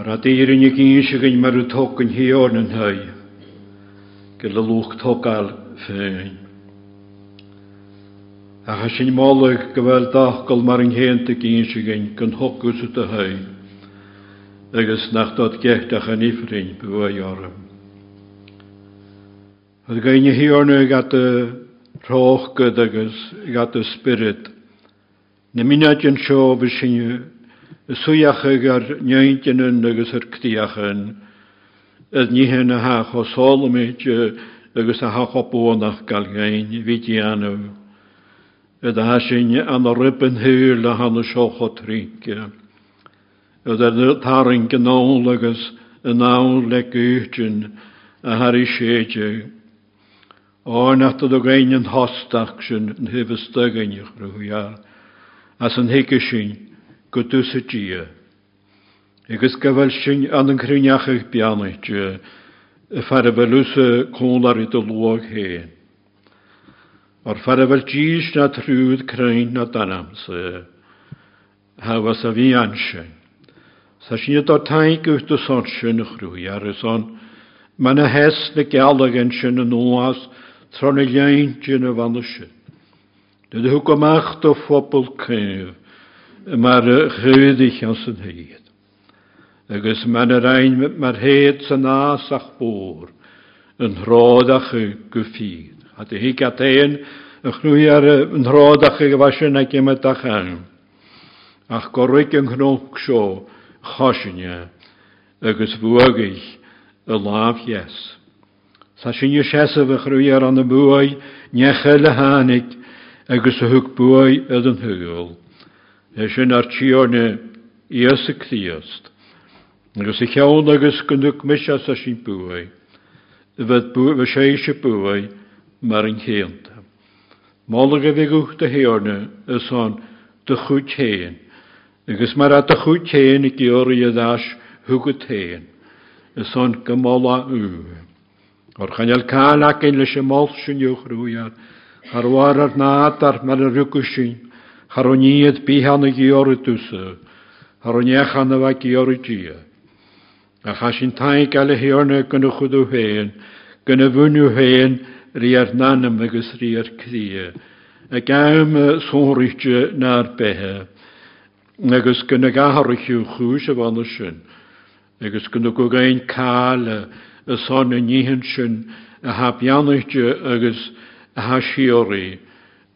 mar a dtíirrinne ísegann marú tógann hiíor an haid, go le luch tógáil féin. A cha sin málaigh go bhfuil dachgal mar an héanta ísegann gon thugus a haid, agus nachdá ceach an ifrinn be bhharm. Ad gaine hiorna gat a ráchgad agus gat a spirit, na míine an seo bh sinne suúacha gur neintean agus ar ctíachan, as níhé na ha chosálamméte agus a hachopónach gal géin vití anm. Ed a ha sinne an a rippen hiúr le hanna seocho tríke. Ed er tarin gná agus a ná le útin a haí séte. Ánachta do géin an hostaach sin an hifa stuganich ruhuiá, as an hiice sin go y dia. Agus gyfel sy'n an yn cryniach eich bianach dia, y fara fel ys y cwlar i dy lwag hen. O'r fara fel gys na trwyd crain na danam sy, hawas a fi ansyn. Sa sy'n yd o'r tai gwyth y son sy'n y chrwy ar y hes na mar chwyddich yn sy'n hyd. Agus man yr ein mar hed sy'n nas a'ch bwr yn rhodd a'ch gyffyd. A dy hi gat ein yn chnwy ar yn rhodd a'ch gyfasyn ac ymwyd a'ch ang. A'ch gorwyg yn chnwch sio chosinia agus fwagich y laf yes. Sa sy'n yw siesaf y chrwy ar an y bwy nechel y hanig agus y hwg bwy ydyn hwyl. Eis yn ar tione i ys y cliost. Agus i llawn agus gynnwg mysias a sy'n bwy. Fydd bwai, fy eisiau bwy, mar yn llent. Molag a fe gwch dy heorna ys hon dy chwyd hen. Agus mar a dy chwyd hen i gior i addas hwgwyd hen. Ys hon gymola yw. O'r chanel cael ac ein lys y mol sy'n ywch rwyad. Ar war ar nad ar mar y rwgwysyn. Charoniad bihan y gior y dwsa, charoniach an yfa gior y gia. A chasyn tai gael y hiorna gyn y chwydw hen, gyn y fwnnw hen riar nanam agos riar cria. A gaim sonrichtio na'r behe, agos gyn y gaharich yw chwys y fan y sy'n, agos gyn y gwgain cael y son y nihan sy'n, a habianich agos a hasiori,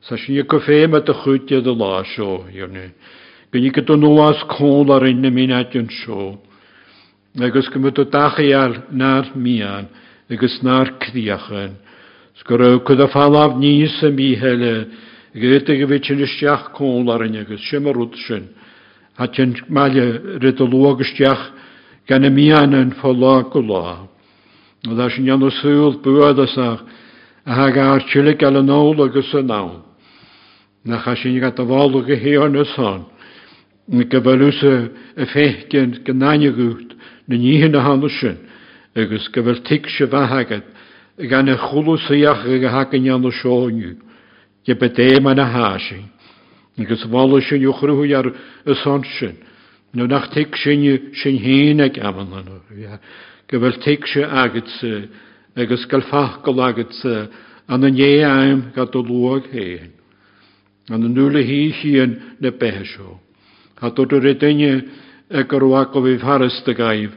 Sa sin i go fé me a chuútead a lá seo dhéarne. Gní go don nóás cóla a rinne mí an seo. Agus go mu dachaal ná míán agus ná críachan. Sgo ra chud a fáláh níos a mí heile, Gréta go bhí sin isteach cóla rinne agus simarút sin. Ha tin meile rid a lugasteach gan na míán an fá lá go lá. Dá sin anú súil buadasach a ha gáir tiile gal an nóla agus an. Na chasyn i gata fol o gyheon y son. Ny gyfalws y ffechgyn gynnau gwt, na nihin y hanw sy'n, agos gyfal tig sy fahagad, gan y chwlw syach ag a hagan ian o sioniw, ge bedem an a hasyn. Agos fol sy'n yw chrwyd ar nach tig sy'n sy'n hyn ag amon anno. Gyfal tig sy agad sy, agos gael fach gol agad sy, an y nie aim gad o lwag hen. An y nŵle hi hi'n na behe sio. Ha dod o'r edynnu ag o'r wag o fi faris dy gaif.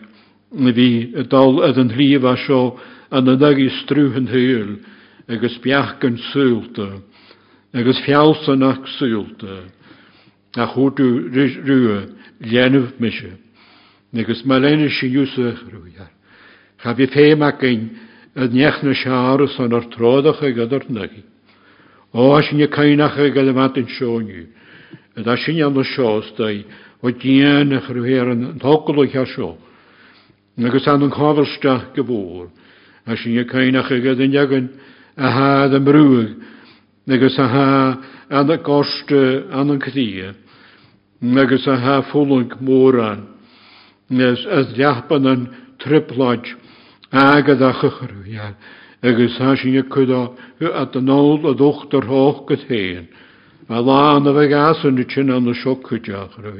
Fi y dal yd yn hlif a sio an y nag i strwhyn hyl agos biach yn sŵlta. Agos fialsan ac sŵlta. A chwrdw rhyw lianwf mysio. Agos malenu si ywsach rwyar. Cha fi ffeim ac ein yd niech na siarus an o'r trodach ag yd'r nagi. O, as yn y cainach ag ydym at yn sioniw. Yd as yn yn y sios dau, o dian ych rhyw yn togol o'ch a sio. agus an an cháharsteach go bhór, a sin je caiinach agad an jagan a ha an brúig, agus a ha an a goste an an crí, agus a ha fólang mór an, nes as deachpan an tripláid agad a chucharú, agus ha sin je cudá at nód a dochtar hoch go héin, a lá a bheith gasan nu sin an na socuteach ra,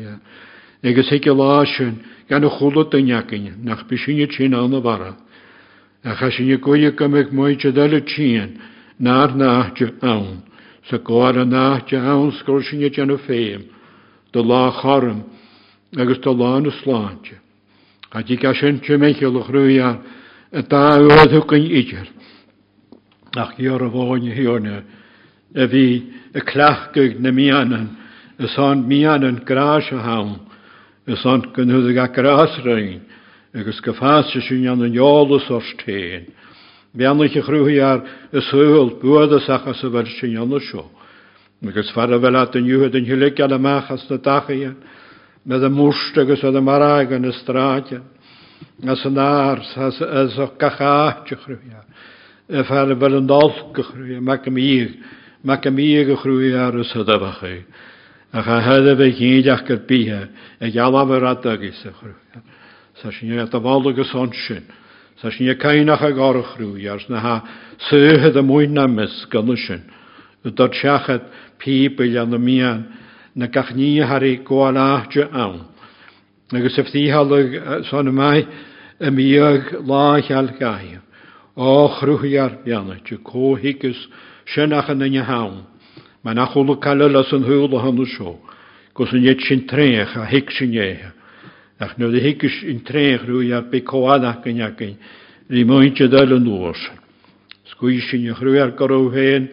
agus hiice láisiún gan chola daneacin nach sinne bara. A cha sinne goide go meid muide deile tían ná náte ann, sa gáir a náte ann scóil sinne teanna féim, do lá chom agus lá na sláinte. Dí ga sin te. Ach dhear a bháine hiorne a bhí a chcleachcuig na mianan, is an mianan grás a hán, is an gunú a grásrain, agus go fáiste sin an an jólas ortéin. Beannach a chrúhiar is thuúil buadaach sa bhar sin anna seo. agus far a bhfuil an dúhad an a meachchas na a a as an ár gaáte chruúia. a fer bhfuil an dal go chruúia me go míg, me go mí go chrúiar a sa dabacha. a cha head bheith chéideach gur bíthe ag gealhar a agus a chru. Sa sin a bhálagus an sin, Sa sin a caiinach a gáchrú ars na ha suúthe a muoine mis sin, dat seachad pípil an na mían na gach níharí gáil áte an. agus sa tíhall sanna mai a míag. Á chruúhiar beanna te cóhigus sinnachchan na hán. Mae na chwlw cael las yn hwyl o hannu sio. Gos yn iet sy'n trech a hic sy'n ieha. Ach nid y hic sy'n trech rwy ar be ŵrs. Sgwy sy'n i'ch rwy ar gorau hen.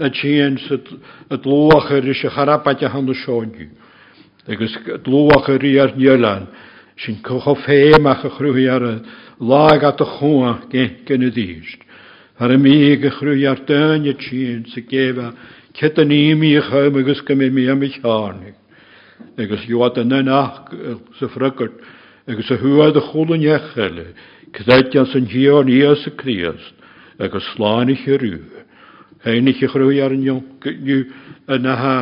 A tîn y dlwach yr eisiau charabat a hannu sio'n yw. Agus dlwach yr i ar nielan. Sy'n cocho ffeim ach a chrwy ar lag at y chwa gen y ddysg. Har y mi chrwy ar dyn y tîn sy'n gefa Cet yn imi i chym agus gym i mi am i charnig. Agus ywad yn ach sy ffrygod. Agus y hwad y chwl yn iechel. Cydaidian sy'n hion i as y criast. Agus slaen i chi rhyw. Hein i chi chrwy ar yn yw yn ha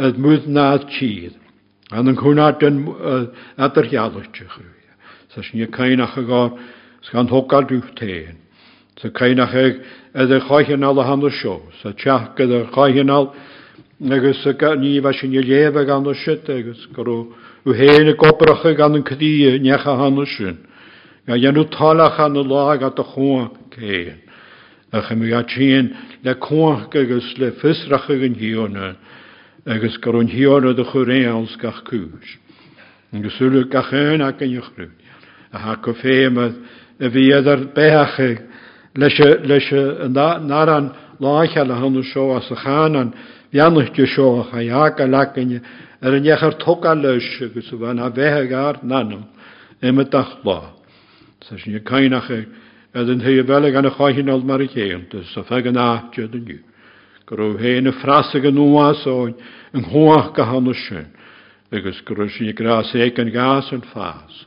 yd mwyd nad chyd. An yn cwnad yn adar hialwch chi chrwy. Sa sy'n i cain ach agor sgan hogal dwi'n tein. Sa cainach ag edd y choichinal a hanno sio. Sa tiach gyda y choichinal agus ní bhe sin gan agus go u gan an cdí necha hanna sin. Ga dhéanú talach an lá a a chuá céan. A cha mé tían le cuaach agus le fisracha an an de chu réáns gach cúis. Agusúla gachéin a gan chrú. A ha go féime a bhí idir bechaige leis ná an láiche le hanú seo a sa cháan bheannachte seo a chaheach a lecaine ar an nechar toca leis agus a bhena bheitthe gar nanam imime dach lá. Sa sin caiinecha an thu bheile an chahinál mar chéanta sa fe an áte denniu. Gur ó héana frasa an grás é an gas an fás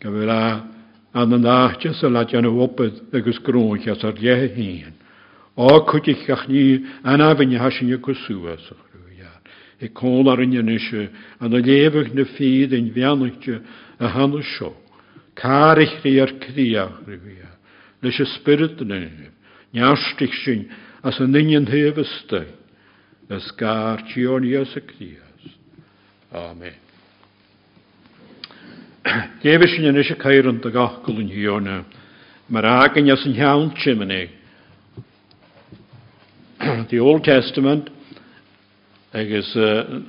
go bhfuil an an áte sa le an opad agus gróinchas ar léthe hían. á chuideach ní an ahhaine hasinne go suas a chhrúhear. I cólar in inise an a léomh na féad in a hanna seo. Cáirich rí ar críach spirit sin as an nion thuhste, as gár tíorníos a crías. Amen. Déh sin in is a cairan a gachil in hiorna, mar agan as. The Old Testament, agus uh,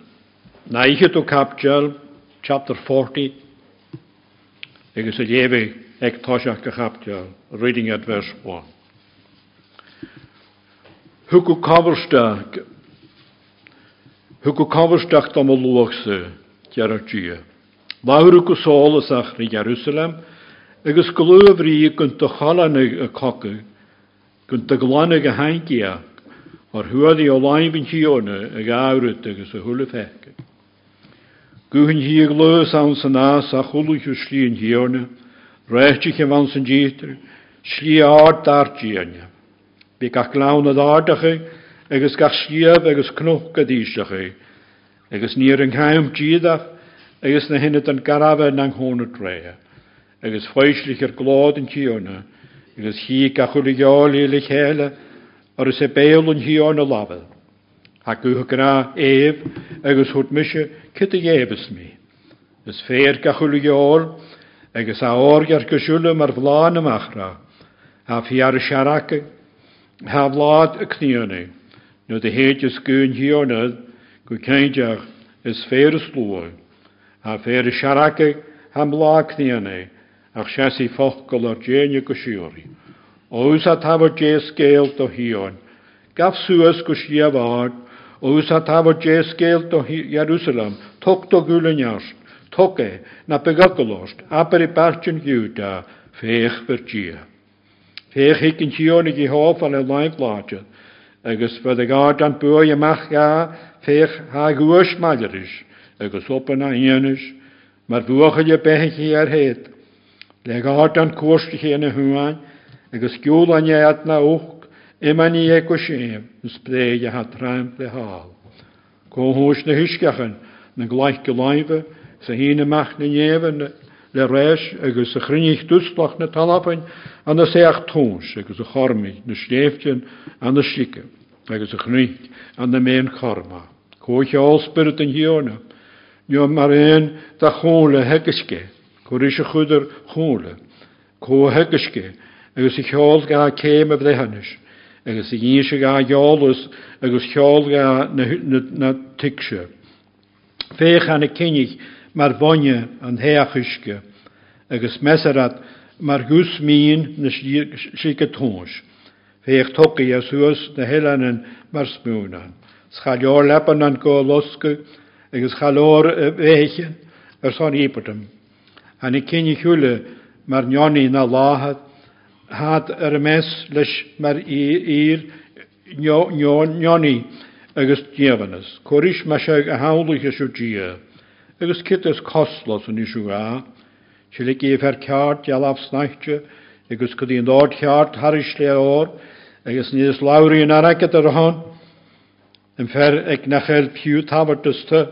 naiche Capjal, chapter 40, agus a lébe ag táiseach go reading at verse 1. Hu go coversteach Hu go coversteach am deartí. Laú go sálasach na Jerusalem, agus goúhrí gon do chalanna a cocu, gon do glána go haingiach, ar thuaí ó láimbin hiíonna a gárit agus a thula feice. Guhann hí glus an san nás a choúú slíon hiorne, réiti che van san dítar, slí áard dartíine. Bí gach lána dádacha agus gach siamh agus cnú go díistecha, agus níor an chaim díadach agus na hinne an garabh an hóna tréthe, agus foiislich ar glád an tíorna, agus hí ga chuúla geáí le chéile ar is sé béal an hiíorna label. Ha go gná éh agus thuút miise kit a dhébes mí. Is fér ga chuúla geáil agus á ágar gosúla mar bhláán amachra, a fiar a searacha, ha blád a cníonna, nó de héidir gún hiorna go céideach is fér is slúil, a fér a searacha ha lá cníana ach sé sí focail ar déine go siúí. Ós a scéal do hiíáin, gaf suasas go siamhád, ós a tabhar dé scéal do Jerusalem, tucht do gúlaneast, tuke na i an e leimplaatje, agus fyd y gard an bwy amach ga, féch ha agus na ienis, mar bwachel je bech i ar het. Le gard an korstig i na huain, agus gwl an na uch, iman i ego siem, ys breid ha traim le. Ko hús na hiisgachan, na gleich gelaive, sa hína meach na néhan le réis agus a chrinich dúslach na talhain an na séach tóns agus a chormiid na an na siike, agus a chnuich an na chorma. An Nio mar ein da chóla hegiske, Cwris y chwydr chóla, có hegiske, agus i cheol ga céim a bdéhanis, agus i ginse ga geolus, agus cheol ga na, na, na ticse. Fech an y cynnig mar bonne an heachiske, agus mesarat mar gus mín na sike tóns. Fech toki a suas na helanen mar smúnan. Schaal jor lepanan go loske, agus chalór bhéchen ar san ípatam. An i cinenne chuúle mar neonnaí na láhad, had a mes leis mar ír neonnaí agus díhanas. Choris me se a dia. agus kit is kostlos an isú á, se le géh ar ceart dealaf snaite, agus go dtíon dád cheart Haris le ór, agus níos láiríon aige ar a hán, yn fer ag nachel piw tafod dysta,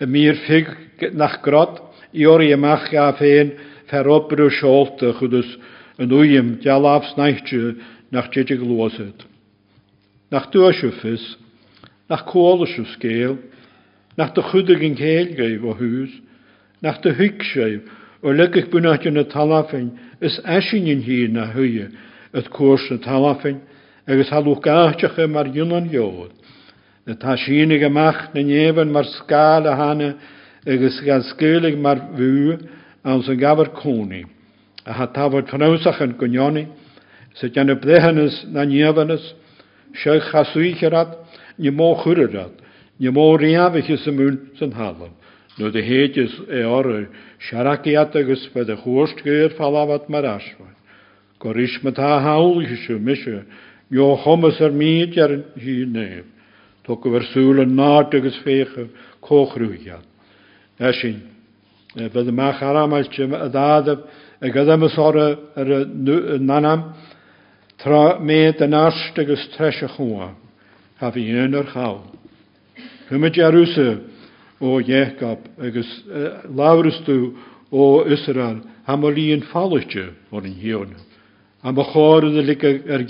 y mir ffig nach grod i o'r iemach a ffein fer obrw siolt y chwydus yn wyim dialaf snaitio nach ddig glwasyd. Nach dwa siwffys, nach cwl y siwsgeil, nach dy chwydig yn cael gaif o hws, nach dy hwyg siaif o lygych bwnaeth yn y talafyn ys esin yn hun na hwyau ydd cwrs y talafyn agos halwch gaachach y mar ynon. Na tá sínig amach na néhan mar scála hána agus gan scélig mar bhú an san gabhar cónaí, a ha táhad fanásachan goneáni, sa deanna bléhannas na néhanas, se chaúícherad, ní mó chuidirad, Ní mór réamhaige sa mún san de héidir é orú seaachíat agus fe a chóstgéir fallhat mar ashain. Go hálaisisiú miise, Jo chomas ar ar Tóg bhar súla nád agus fécha cóchrúiad. Na sin. Bydd yma charamail dim y ddadab y gydym ysora ar nanam tra med yn arst agus tres y chwa haf i yn yr chaw. Cymryd Jerwsa o Iechab agus lawrstw o Israel am o'r un falwtio o'r un hiwn. Am y chor yn y lyg ar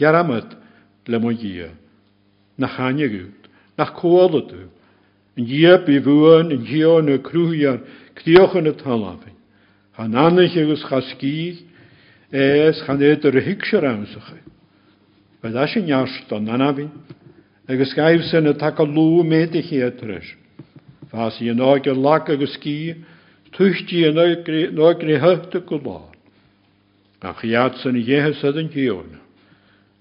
le mwy gia. Na chanygu. Nach cólaú, an díab i bhuaan an hionna cruúar críochan na talhain. Cha annach agus chascí éas chan éidir a hiicse ramsacha. Ba sin neast an nanahín, agus gaibh san na take lú méidir chétris. Fás í an áige lach agus cí tuishtí a nógri hachta go lá. A chiad san dhéhe sa an tíorna.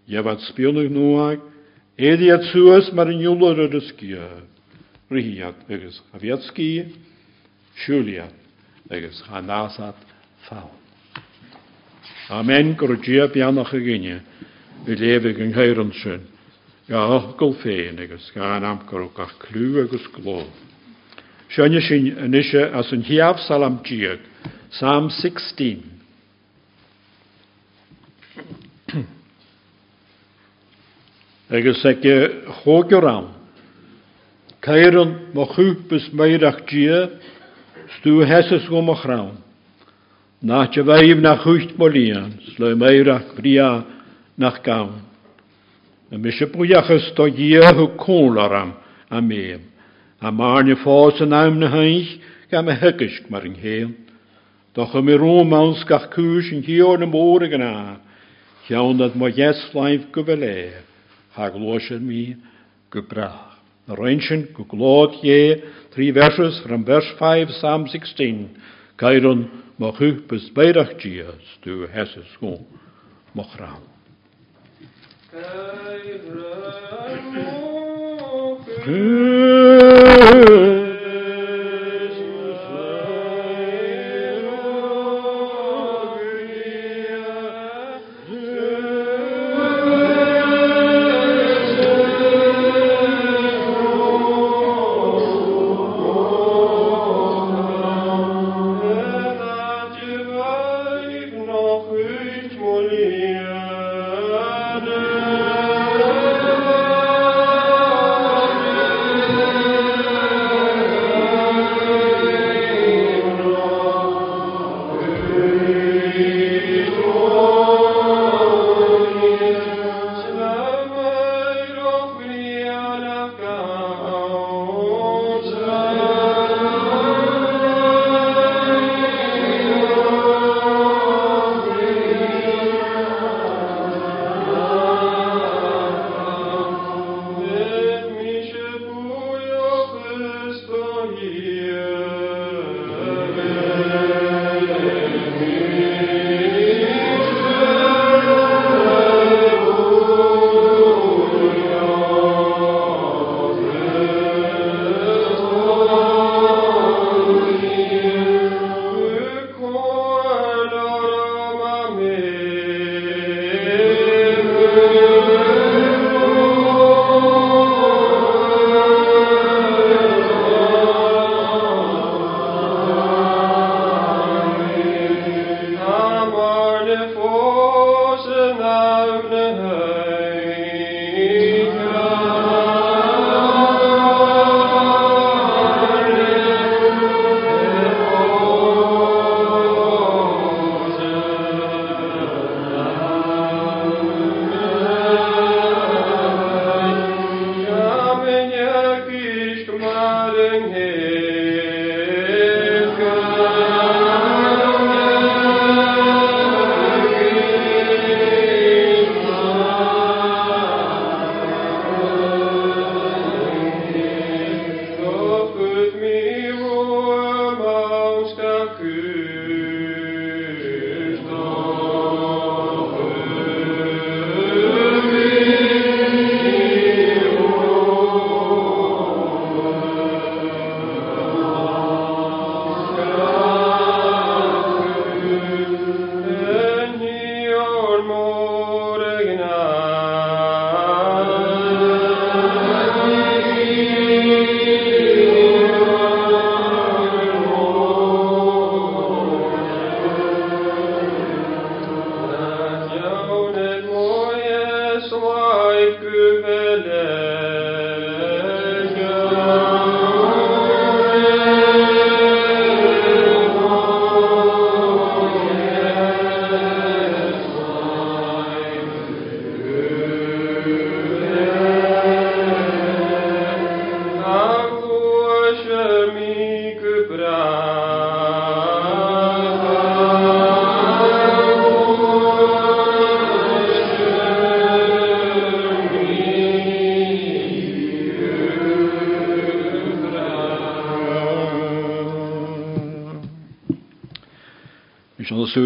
Jefad spionach Édi at suas mar an júlar a ski rihiad agus a viad ski, siúliad agus a násat fáil. Amen gur dia bianach a gine i léfig yn heiran sin ga ochgol féin agus ga an amgor ga clú agus gló. Seanne sin yn eisiau as yn hiaf salam diag, Psalm 16, agus ag chógur ram. Cairan mo chúpas meirach dia, stú hesas go mo chrán. Na te bhaim nach chuist molían, le meirach bria nach gawn. Y mis y bwyachas do diehu cólaram a meam. A marne fós yn awm na haich gam y hygysg mar yng nghel. Doch ym i romans gach cwys yn hio na yna. Chiawn dat mo jes flaif gyfele. Hag loesyn mi gybrach. Na reinsin go glod je, tri verses from verse 5, Psalm 16. Cairun mo chwpus beirach dias, du heses go, mo chrawn. Thank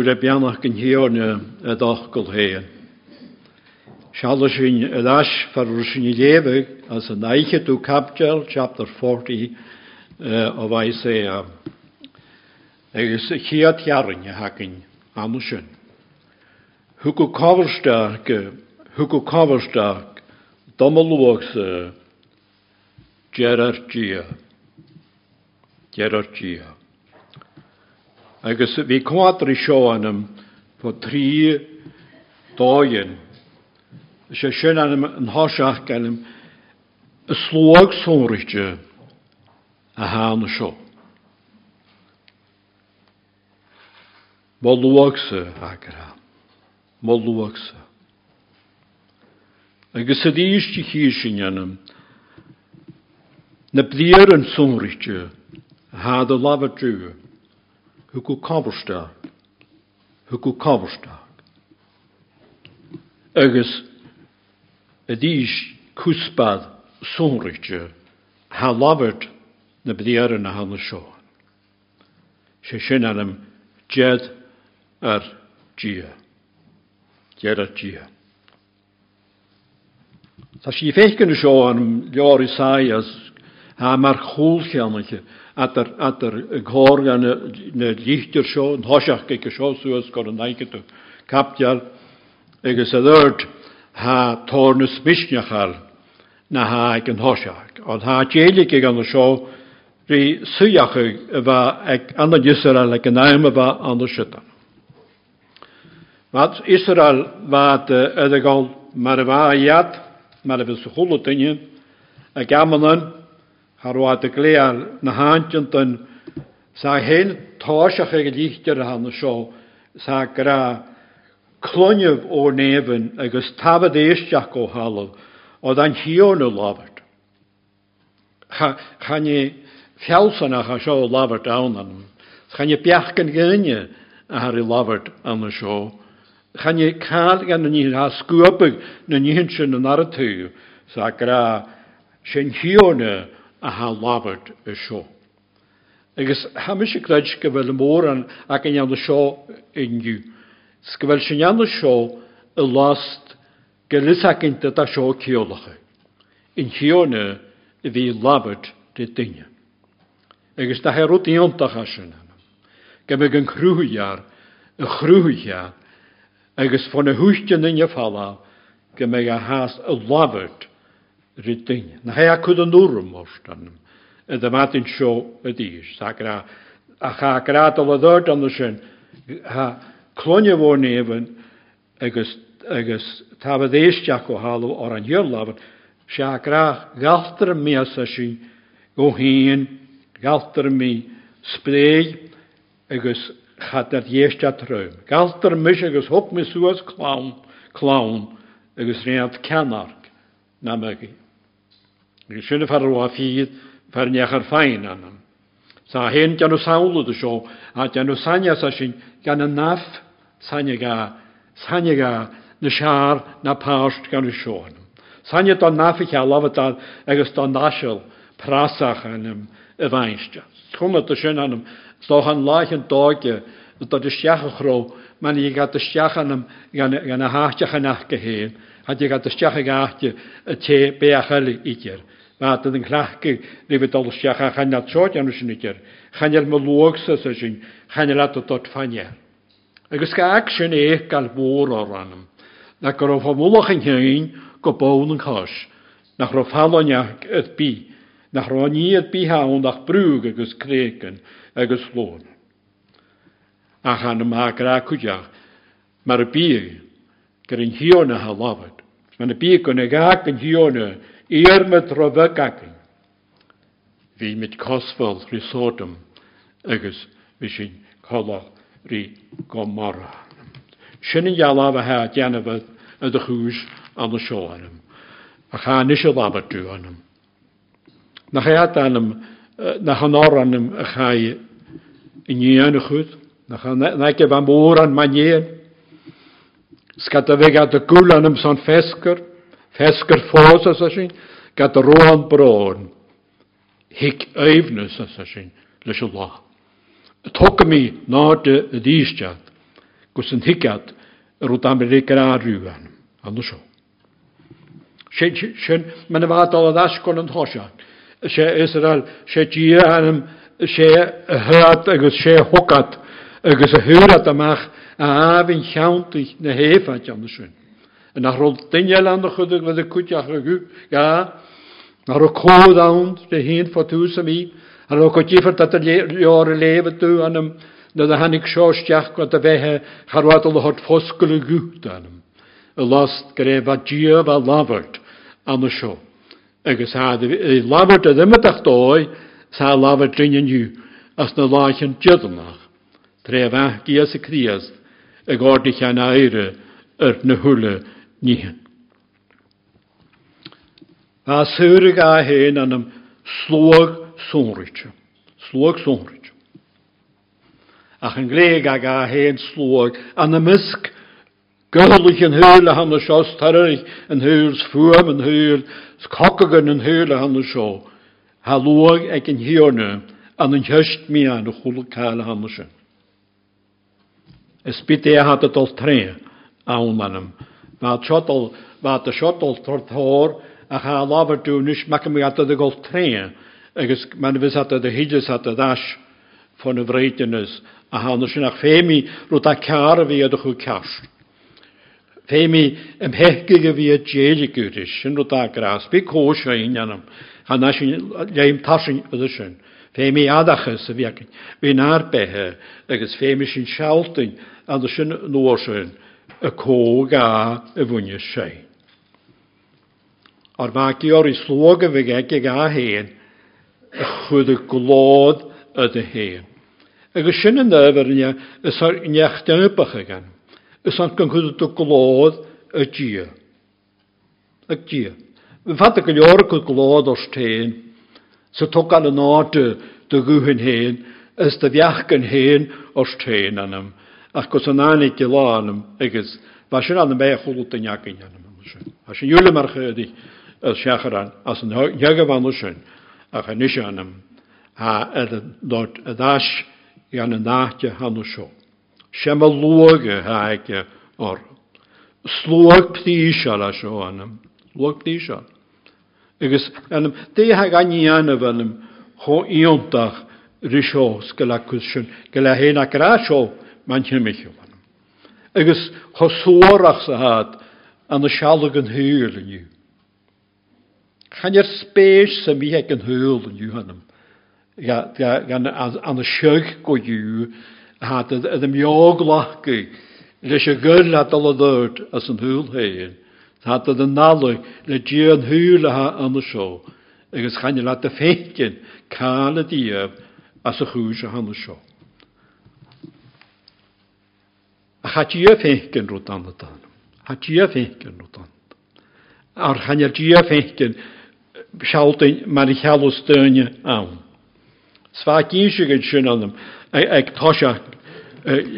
súre beannach gin hiorne a dachgol héan. Seall sin a leis far sin léveh as a neiche tú Capgel, chapter 40 uh, of Isaiah. Agus chiad jaarne hakin anu sin. Hugo coverstaach, Hugo coverstaach, domalúachsa, Gerard Gia. Gerard Gia. Agus bhí cuatri seo anam fo trí dáin. sé sin an háiseach ganim a slóag sóirite a hána seo. Má luagsa agra. Má luagsa. Agus a díiste hí sin anam na lava drúe. Hu go coversta. Hu go coversta. Agus a dís cúspad há labhart na bliar na hána seo. sé sin anam jed ar dia. Jed ar dia. Tá sí fécin seo an leor Isaias ha mar choolcheannetje at er at er ghoor gan na lichter seo an thoiseach ge seo suas go an neike tú capteal agus a d'irt ha tórna smisneachal na ha ag an thoiseach. an ha délik ag an seo rí suachaig a bheit ag anna Israel ag an naim a bheit an sita. Wat Israel wat a gáil mar a bheit iad mar a bheit harwad y glean na hantjant yn sa hen tosach ag y lichter han sio sa gra clonyf o nefyn agos tafod eisiach o halw oedd a'n hion o lafart. Chan i fiawsan ach a sio o lafart awn anwn. Chan i biachgan gynnu a har i lafart an y sio. Chan i cael gan yn i'n hasgwybig na ni'n sa gra sy'n hion a ha labhart a seo. Agus haimi sé leid go bhfuil mór an ag an anna seo inniu. Sco bhfuil sin last. In chionna i bhí labhart de duine. Agus tá herú íontacha sin. Ge me an chrúhuiar a chrúhuiar agus fan na húiste inne fallá go a rydding. Na hea cwyd yn nŵrwm ostan. Y dy matyn sio y. Sagra, a cha grad o ddod ond sy'n ha clonio fo nefyn agos, tafod eistiach o halw o'r an hyl lafyn. Sia gra galtar mi as si go hyn, galtar mi spreig agos chadar eistiach trwym. Galtar mis agos hwp mi. Gu sinna farhá fiad fearnechar féin anam. Sa hén deanú saola a seo a deanú sanne a sin gan na naf sanneá na seaar na páist ganú seoanam. Sanne don nafiiche lahatá agus don náisiil práach anam a bhainste. Chuma a sin anam tó an láithin dáge dat de seachachró man í ga a seachanam gan na háteachcha nach go héin Had je gat de gaatje a te beachel idir. Maat yn chlachgu ni fe dolsiach a chanel trod anw sy'n idir. Chanel my lwg sa sa sy'n chanel at o dod ffania. Agus ga ag sy'n eich gael bwr o'r rannam. Na gyro ffamwlach yn hyn go bawn yn cos. Na chro faloniach yd bi. Na chro ni yd bi hawn ach brwg agus cregen agus llôn. A chan yma gra cwdiach. Mae'r bi gyda'n hiona ha lafod. Mae'n y bi gyda'n ag yn hiona Iar me drofa gagin. Fi mit cosfol rhi sodom agus fi sy'n cola rhi gomora. Sin yn fa ha dianafod y dy chwys an y sio anam. A cha nis y labat dwi anam. Na cha anam, na cha nor anam a chai yn ian y chwyd. Na cha na. Skata vi gata gulan om sån fesker, Fäsker fåsa så sin. Gata rån brån. Hick övnus så sin. Lisha la. Tokka mi nade dýstjat. Gusin hickat rút Amerikar arjuan. Annars så. Sen, sen, men det var att daskon en hosa. Se Israel, se gira hanum, se hört, agus se hokat, agus se hörat amach, a bin cheantaich na héfaid anna sin. An nach rol daine an chudig le a cúteach agu ga ar o cód an de hén fa tú sam í an ó go tífar dat leor leva tú anam na a hannig seosteach go a bheitthe charwadal hort foskulú gút anam. Y lost gref a diaf a lafart an y sio. Agus ha, lafart a ddim ydych doi, sa lafart rinne niw, as na laich yn dydynach. Tref a gias y crias, y gordich an aire, yr na hwle, níhan. A suúrig a héin an am slóg sónrite. Slóg sónrite. Ach an gréig ag a héin slóg an na misk Gullig yn hyl han y sios tarig yn hyls ffwam yn hyl skokagan yn y sio. Ha lwag ag yn hiorna an yn hysg mi an y chwlw cael y sio. is bit é hat a dul tré ámannam. Bá bá a seotol torthór a cha láharúnis me mé a a goil tré agus man vis hat a híidir hat a dais fan a bhréitenis a hána sin nach fémi ru a cear a bhí a chu ceart. Fémi im heige bhí a déidirúris sin ru arás, bí có séanam chana sin léim tasin a sin. Fémi adachas a bhecin, hí nábethe agus féimi sin sealtain a dy sy'n lwysyn y cog a y fwynhau sy'n. Ar fagi o'r islwg y fygeg ag a hen, y chwyd y glod y dy hen. Ac y yn dyfer yna, ys ar niachdan y bych agan, ys ar gynghwyd y glod y gia. Ac gia. Fy ffad y gylior y glod o'r stein, sy'n togan y nod dy gyhyn hen, ys dy fiach gan hen o'r stein anam. Ach gos an anig ge lánam agus ba sin an mé choút a neakin anam. Sin chedi as an jege van sin a cha nu anam a das gan an náte han seo. Sem a loge ha ike or. Slóg ptíisial a seo anam. Lóg ptíisial. Agus anam dé ha ganí anam cho íontach risós go le cusisiún go seo man miisiú an. Agus chosúach sa had an na sealag an húil aniu. Chan ar spéis sa mí an húil aniu hannam. an seug go dú hat a meog lachcu leis a gur le dal dúirt as an húil héin. Tá a den nála le dí an húle ha an seo, agus chaine le a fécin cála díobh as a chúis a hanna. Hatia fehgen rudan dan. Hatia fehgen rudan. Ar hanyer gia fehgen schalten mar ich hallo stöne an. Sva kinsige schön anem. Ek tasha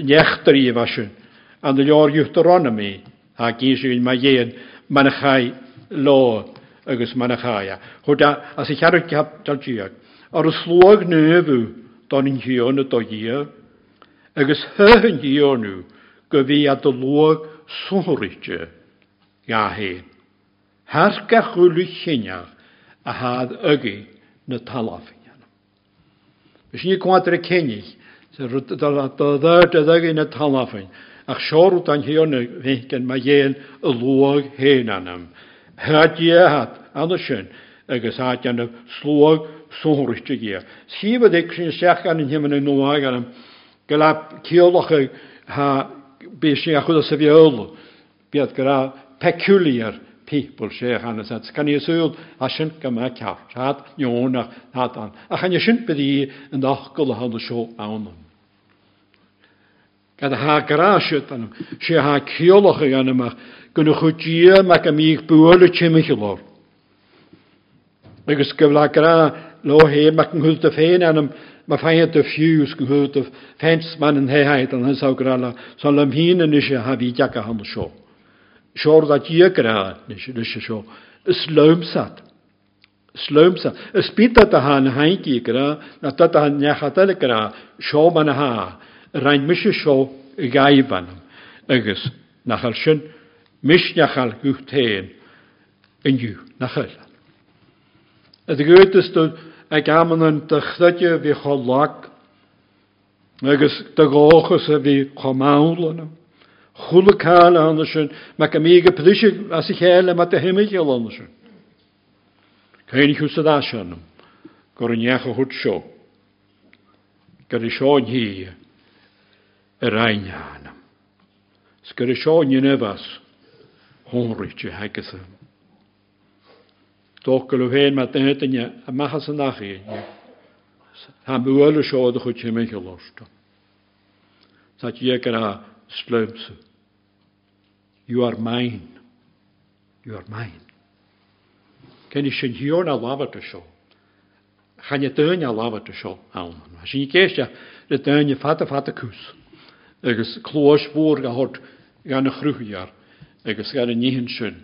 nechtri wasche. An de jaar juteronomy. Ha kinsige ma jeen man chai lo agus man chaia. Hoda as ich harut gehabt dal gia. Ar slog növu dan in hione do gia. Agus höhen hionu. Go bhí a do luag súthirte ga héin. Thar ga chuúla chineach a háad agaí na talafin. Bes ní cuatar a cenig d'irt a agaí na talafin, ach seú an hionna bhécin ma dhéan a luag héin anam. Thadíhat an sin agus há an slóg súthirte gé. Síbad ag sin seach an in himman nóáig anam, go le ceolacha bísin a chud a sa bhéolú, Bíad gur peculiar people sé hanna sa. Gan i sŵl a sin go me ceart, had neónach had an. A chan i sin bedí yn dachgol a hanna sio awnam. Gad a ha gráisiad anam, sé ha ceolach ag anam ach, gynnu chwdía mac am íg bwyl y tymich lor. Agus gyfla gra lo he mac yng nghwyd a ffein ma féiad a fiús go chuút a fés man an héheid an heságrala san am híine is se ha bhí deacha han seo. Seir a dígra lei seo. Is slumsat. Slumsa. Is bit a ha na haintí gra dat a necha gra seo man ha rein mis seo i gaibhanam. agus nachal sin misneachal gúchtéin in dú nachil. A gotas ag gaman de chluide bhí cho lách agus de gáchas a bhí chomálanna. Chulaáil an sin me go mí go plise as i chéile mat a himimeige an sin. Chénig chuús a dá senam gur an necha chut seo, gur i seáin hí a reinneanam. Sgur i seáin nefas hónrite hegus. Doch go héin mat daine a machchas an nachí. Tá buile seo a chut mé losta. Tá dhé gur a slumse. You are mine. You are mine. Kenny sin hior na lafata seo. Chan je duine a lafata seo an. sin céiste le duine fata fata cús. agus chlóis bhór a hort gan na chruúhiar agus gan a níhan sin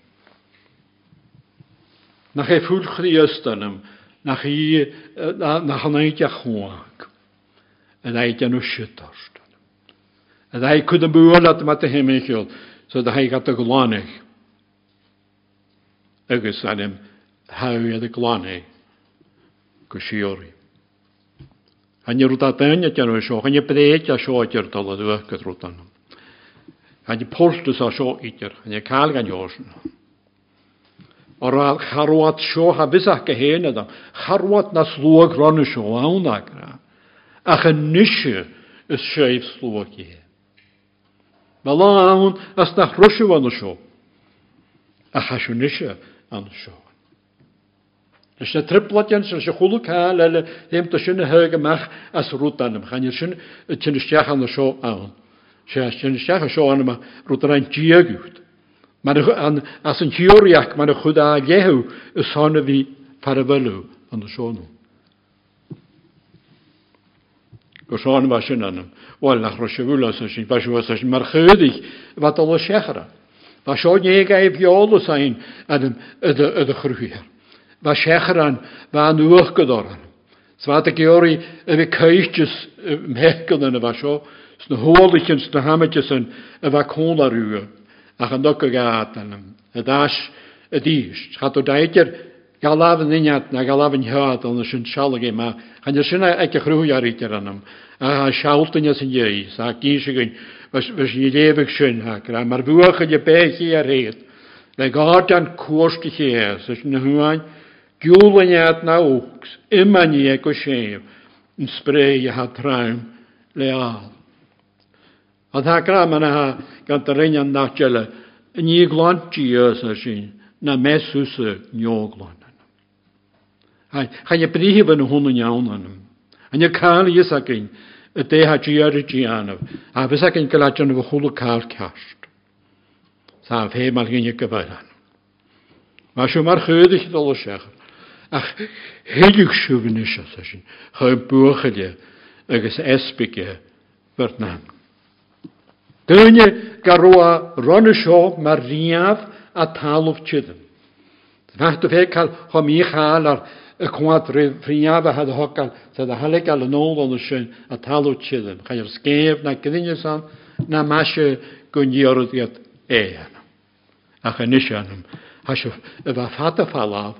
nach é fúlchaí östanam nach í nach an éide chuáach a d éid anú sitarst. A d éid chud an búla mat a himimiisiúil so d haigh a goláneich agus anim haiad a gláné go siúí. Hanne rúta daine anú seo, chunne bréit a seoir tal a dúchas rútanam. Hanne póstus a seo ítir, hanne cá gan jósanna. Ar charwat sio habysach gehen adam. Charwat na slwag ron sio awn agra. Ach yn nisio ys seif slwag i. Fel awn as na hrwysio fan sio. A hasio nisio an sio. Ys na triplat jans ys y chwlw cael ele ddim ta sy'n hyg ymach as rwt anam. Chan yr sy'n tynnustiach an sio awn. Sy'n tynnustiach an sio anam rwt rhan diag ywyd. An díagút. as an tíoríach mar a chudá léhu is sána bhí parabelú an na seánú. Go seán bha sin annam, bháil nach ro se bhúla sin ba sin mar chudig wat all sechara. Ba seo né ga bheála sain a chruúhir. Ba sechar an bha an nuach godóran. Sá a georí a bheith caiistegus megan an a bha seo, sna hólaikins na haimeide san a bheith cólarúa. Ach an do go gatanam a dáis a díist. Cha ó daidir galafan ineat na galafan head an sin sealagé má chan sinna ag chrúhearítar annam a seáltaine san dhé a císegann ní léveh sin ha mar bucha de béchi a réad le gáart an cuasta ché na Gúlanead na ógus immaní ag go séh an spré a. A tá gra man ha gan a rinne nachile a ní glantí a sin na bríhí na húna neannam. An cála is a cin a déthdíarití anmh a bheits a cin go leitena bh chola cá ceast. Tá fé mar gnne go bhhan. Má siú mar chuúdaich dul seach ach héidir siúgan is sin chu buchaide agus espiige ver ná. Dyne garwa ronne sio mar riaf a talwch chydym. Nacht o fe cael hom i chael ar y cwad rhiaf a had hogan, sydd a haleg al yn ôl o'n ysyn a talw chydym. Chai ar sgef na gyddinio sam, na masio gwyni oryddiad e anam. A chan isio anam. Hasio y fa ffad y ffalaf,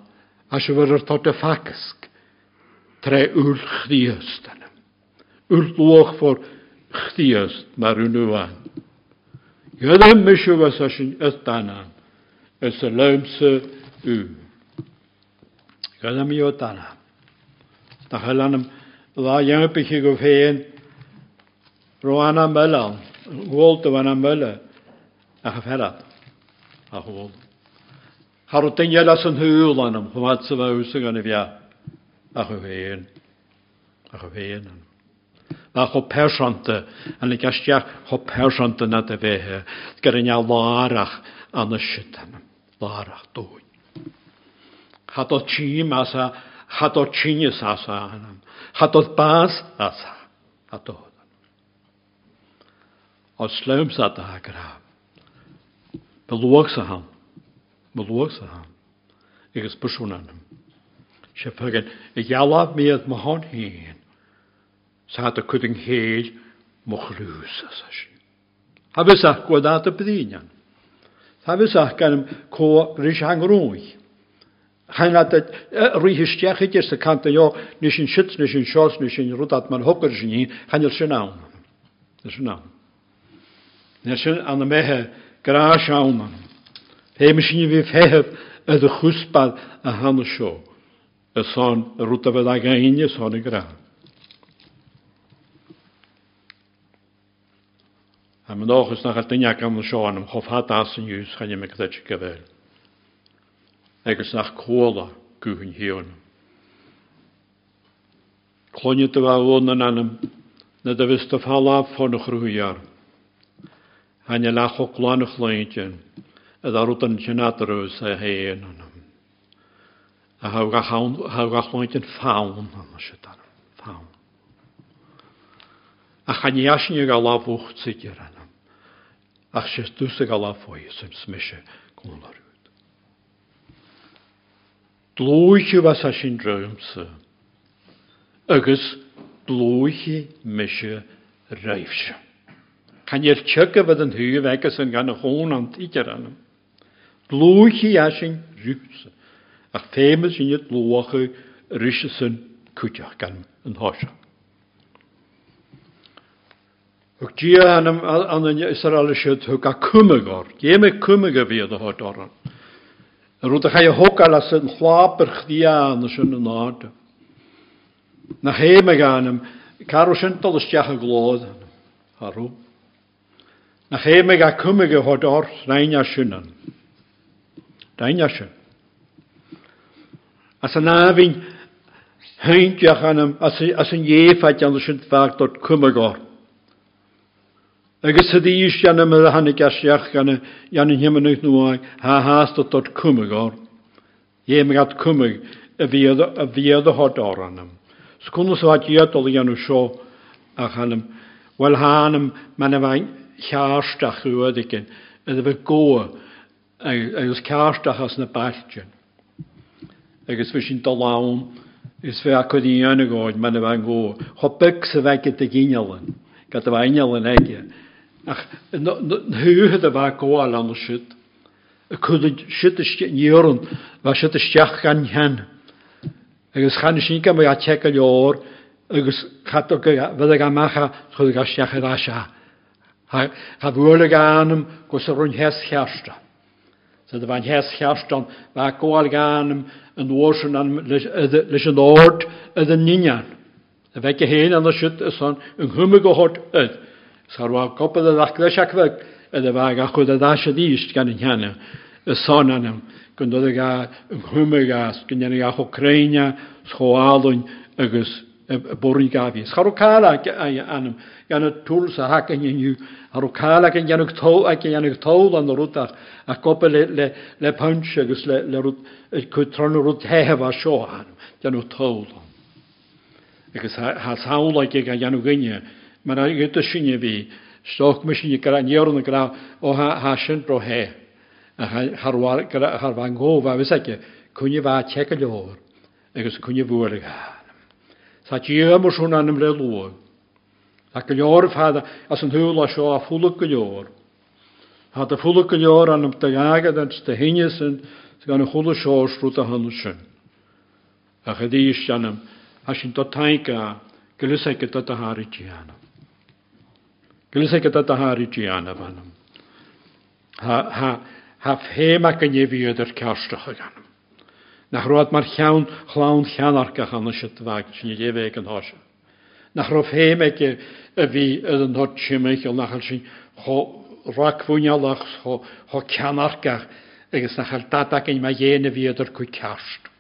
hasio fyr yr thod y ffacysg. Tre wlch ddiest anam. Wlch lwch ffordd chtíost mar unúáin. Gydda mysio fas a sy'n ydana, ys y lymse u. Mi o dana. Da chylan am dda iawn bych i gofein, roan am ylan, gwld o'n am yla, a chyferad, a chwld. Har o dyn as yn hwyl anam, chwad sy'n fawr sy'n gan i fia, a a cho persanta an le gaisteach cho persanta na a bheitthe, gur in lárach an na sitanam, lárach dóin. Chadó tí asa, chadó tíine asa anam, chadó bás asa a dóin. Á slöms a a gra. Belóg sa ham, belóg sa ham, igus busúnanam. Se fegin, i ghealab miad mahon hín, hyn, sa hat a cwding héid mo chrús as a sin. Ha bys ach gwadat y byddinan. Ha bys ach gan co rys hang rwy. Han at rwy hystiach ydyr sa canta jo nis yn sios, nis yn rwdat ma'n hogr sy'n un, han yl sy'n awn. Nis yn awn. Nis yn an y mehe gra siawn man. He mis sy'n fi feheb ydy chwsbad a han y sio. Y son rwta fydd ag ein y son y gra. A mynd ochus nach am y sioan am chof hat as yn ywys chan ym ygdyd i gyfel. Agus nach dy fa o'n yn anam na dy fys dy falaf ffon o'ch rhwyar. Hanya lach o glan o'ch leintyn a ddarwyd yn tynadrws a hen anam. A haw gach leintyn fawn am y sydd fawn. A ach sé dúsa gal láfói sem smise gúnarút. Glóiche was a sin drömse, agus glóiche mise reifse. Kan er tjögge wat een huur wekkes en gan hon an tiger an. Glóiche a sin rúse, ach féme sin het glóche risse sin kutjach gan een hosa. Ac dia an yn Israel sydd hwg a cwmygor. Gym y cwmyg y fydd o hod oran. Yr wrth alas yn chwab yr an sy'n yn nod. Na hem ag anam, carw sy'n dod ysdiach y glodd. Harw. Na hem ag a cwmyg y hod or, rhain a sy'n an. Rhain a sy'n. As yn afyn, hyndiach anam, as yn iefad an sy'n ffag dod cwmygor. Agus hyd i is gan y mydd hannig asiach gan y gan y hymyn eich nhwag, ha has dod dod cwmig o'r. Ie, mae gad cwmig y fiedd y hod o'r anam. Sgwn os fad i adol i anw sio ach anam. Wel ha anam, mae'n efa'n llastach yw ydigyn. Ydy fe goa, agos castach as na balltion. Agos fe sy'n dolawn, is fe acod i anw goed, mae'n efa'n goa. Hobeg sy'n fe gyda gynialen. Gyda fe anjalan egin. Ach, huúthe a bheit gáil an siid. chud siníorn bheit si isteach gan hen. Agus chan sin go a te leor agus bheit a mecha chud a steach a se. Cha bhla ganam go sa runn hes cheasta. Sa a bhain hes cheastan bheit gáil ganam an ósan leis an áirt a an nían. A bheith héana an siid san an thume go yd. Sarwa gobl y ddachrau siacfag yn y fag a chwyd y ddas y ddist gan yn hianna. Y son anam. Gyndodd y ga yng Nghymru as, gynnyr y ga Hwcreina, Sghoalwn, agos y bwrn gafi. Sgarw cael ac anam. Gan y tŵl sa hac yn yw. Arw cael ac yn yanwg tôl ac yn yanwg tôl yn y rwtach. A gobl le punch agos le cwytron y rwt hef a sio anam. Yanwg tôl. Agos ha sawl ag yn yanwg yna. Mae'n rhaid gyda sy'n i fi, stoch gyda niwr yn gra o ha sy'n bro he. A har fan go fa fys ag cwni fa teg y lor, agos cwni fwyr ag han. Sa ti ym o'r swn anam le lwg. Ac y lor ffad as yn hwyl o sio a ffwlwg y lor. Ha da ffwlwg y lor anam da agad sta hynny sy'n gan chwlw sio srwyd a. A a a da har Gillis ag a háirtí anna bhanam. Ha féach a nehíidir ceisteach a ganam. nach roiad mar chean chlán cheanarcach anna si bhaid sin dhéhéh an háise. Nach roh héimeige a bhí an thot siimiich ó nachil sin rahúnealach cho ceanarcach agus nachil datacin mai dhéana bhíidir chu ceast.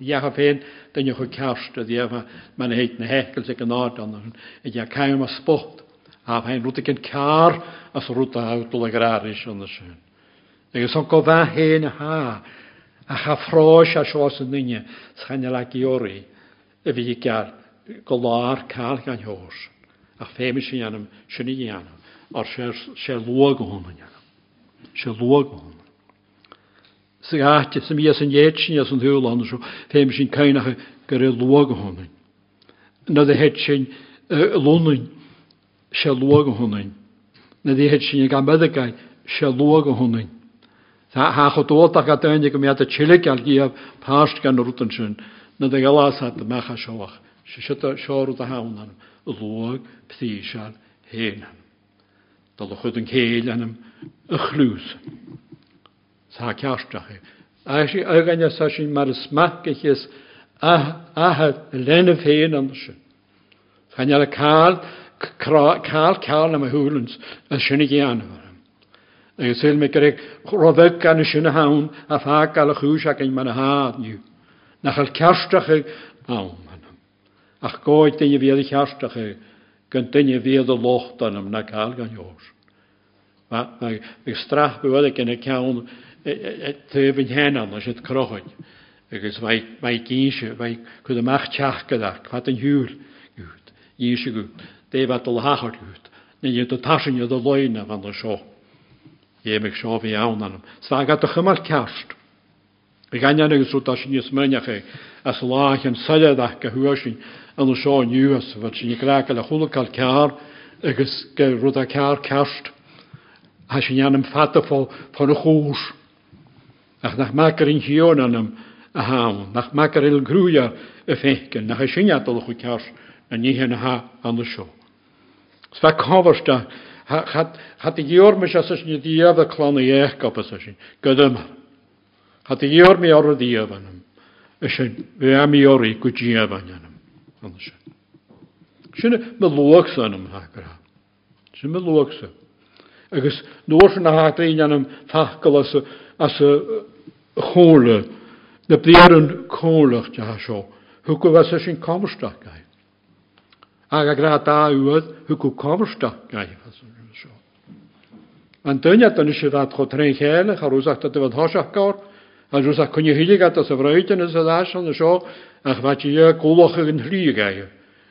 Dhécha féin danne chu ceast a dhéh mena héit na hecail ag an áit an i d caiim a spot a hain rwyd ag yn car a sy'n rwyd awdol ag yr aris yn y sy'n. Agus o'n gofa hen ha, a cha ffros a sios yn dynia, sa'n yr ag i ori, y fi gael golar cael gan hwrs, a ffem sy'n anam, sy'n i anam, o'r sy'n lwag o hwn yn anam. Sy'n lwag o hwn. Sy'n gati, sy'n mi as yn ietsyn, as yn hwyl ond, ffem yn cainach gyda'r lwag o hwn. Nad y het sy'n lwnnyn, se luga húnain. Na dhéhead sin gan medagai se luga húnain. Tá hachadóach a daine go méad a tiileal gíamh páist gan rutan sin na de galásá a mecha seoach se si seú a hánan luag ptí se héna. Dal a chud an céil anam a chlús. Tá ceasteach. A sé aganine sa sin mar a smachas athe lenne féin an sin. Chaine a cáil cáil ceall am a húlans a sinna géanamh. agus sé me gur robbeh gan sinna hán a fá gal a chúiseach in man hániu. nach al cearstacha ámanam. Ach gáid daine bhéad chearstacha gun duine bhéad a lochtanam na cáil gan jós. Bhí strach buhfuil cinna ceann tuhinn henan a si crochaid, agus bhaid císe chud amach teachgadach chu an hiúr gút, í se gút, déhhetal hacharút na dhéad do taisiine do leine van an seo. Éimeigh seo bhí annam, Sá ga a chumar ceast. I ganan agus rúta sin níos meineché as láchan saileach go thuisisin an seo nuas bheit sin nírá le chulaáil cear agus go ruúta cear ceast. Tá sin anam fatafá fan a chóús. Ach nach mekar in hiúnanam a há, nach mekar il grúar a fécin nach a sinadal chu cear na níhéan ha an seo. Sta coversta hat i gior mis as ni diaf y clon i eich gopas as ni. Gydym. Hat i gior mi or y diaf anam. Ysyn, fe am i ori gwydiaf anam. Sy'n me lwag sy'n am hagra. Sy'n me lwag sy'n. Agus nôr sy'n hagra un anam ffachgal as y chôle. Na bliar yn côlach dda sio. Hwgw fas sy'n comstach gai. A a gra dá uad thu go commersteach gaid. An duine an is sé rá chu tre chéile a rúsachta do bh thoiseach gáir, a rúsach chunne hiilegat a sa bhreiten is a an seo ach bheit dhé ggólacha an thlígaige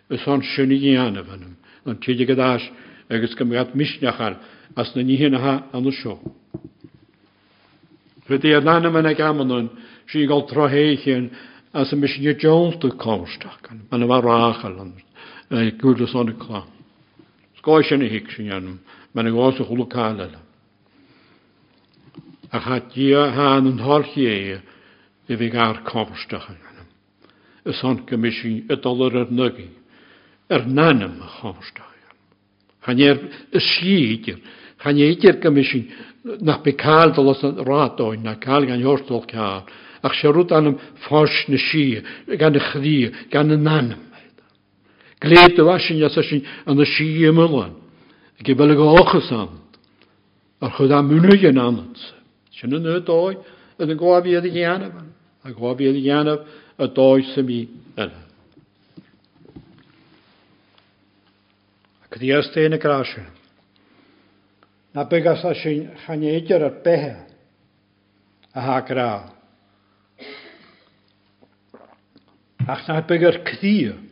is san sinna dhéana bhanam an tiide godáis agus go gad misneachar as na níhéanathe an seo. Fu é lena mena gamanún sí gáil trohéichéan as a mis ní Jonesú comsteach an man bhar ráchal an chlá. Scáis sinna hiic sin anm me gása chulaáile. a cha dí há an thorchéé i bhí gar cábharsteach anam. Is san gomisisi a dollar ar ar a a gomisisi nach beáildal as an rádáin na cáil gan jóstal ceá, ach se fás na sí gan na gan na. Gréad a bhasin ja sin an na sí mullan, a ge bele go ochchas an, ar chud a muúige an anant. Sin an nudáid a an gábíad a ghéanamh, a gábíad a ghéanamh a dáid sa mí eile. Cyddi ystau yn y grasio. Na bygas a sy'n chaneidio'r ar behe a ha gra. Ach na bygar cyddi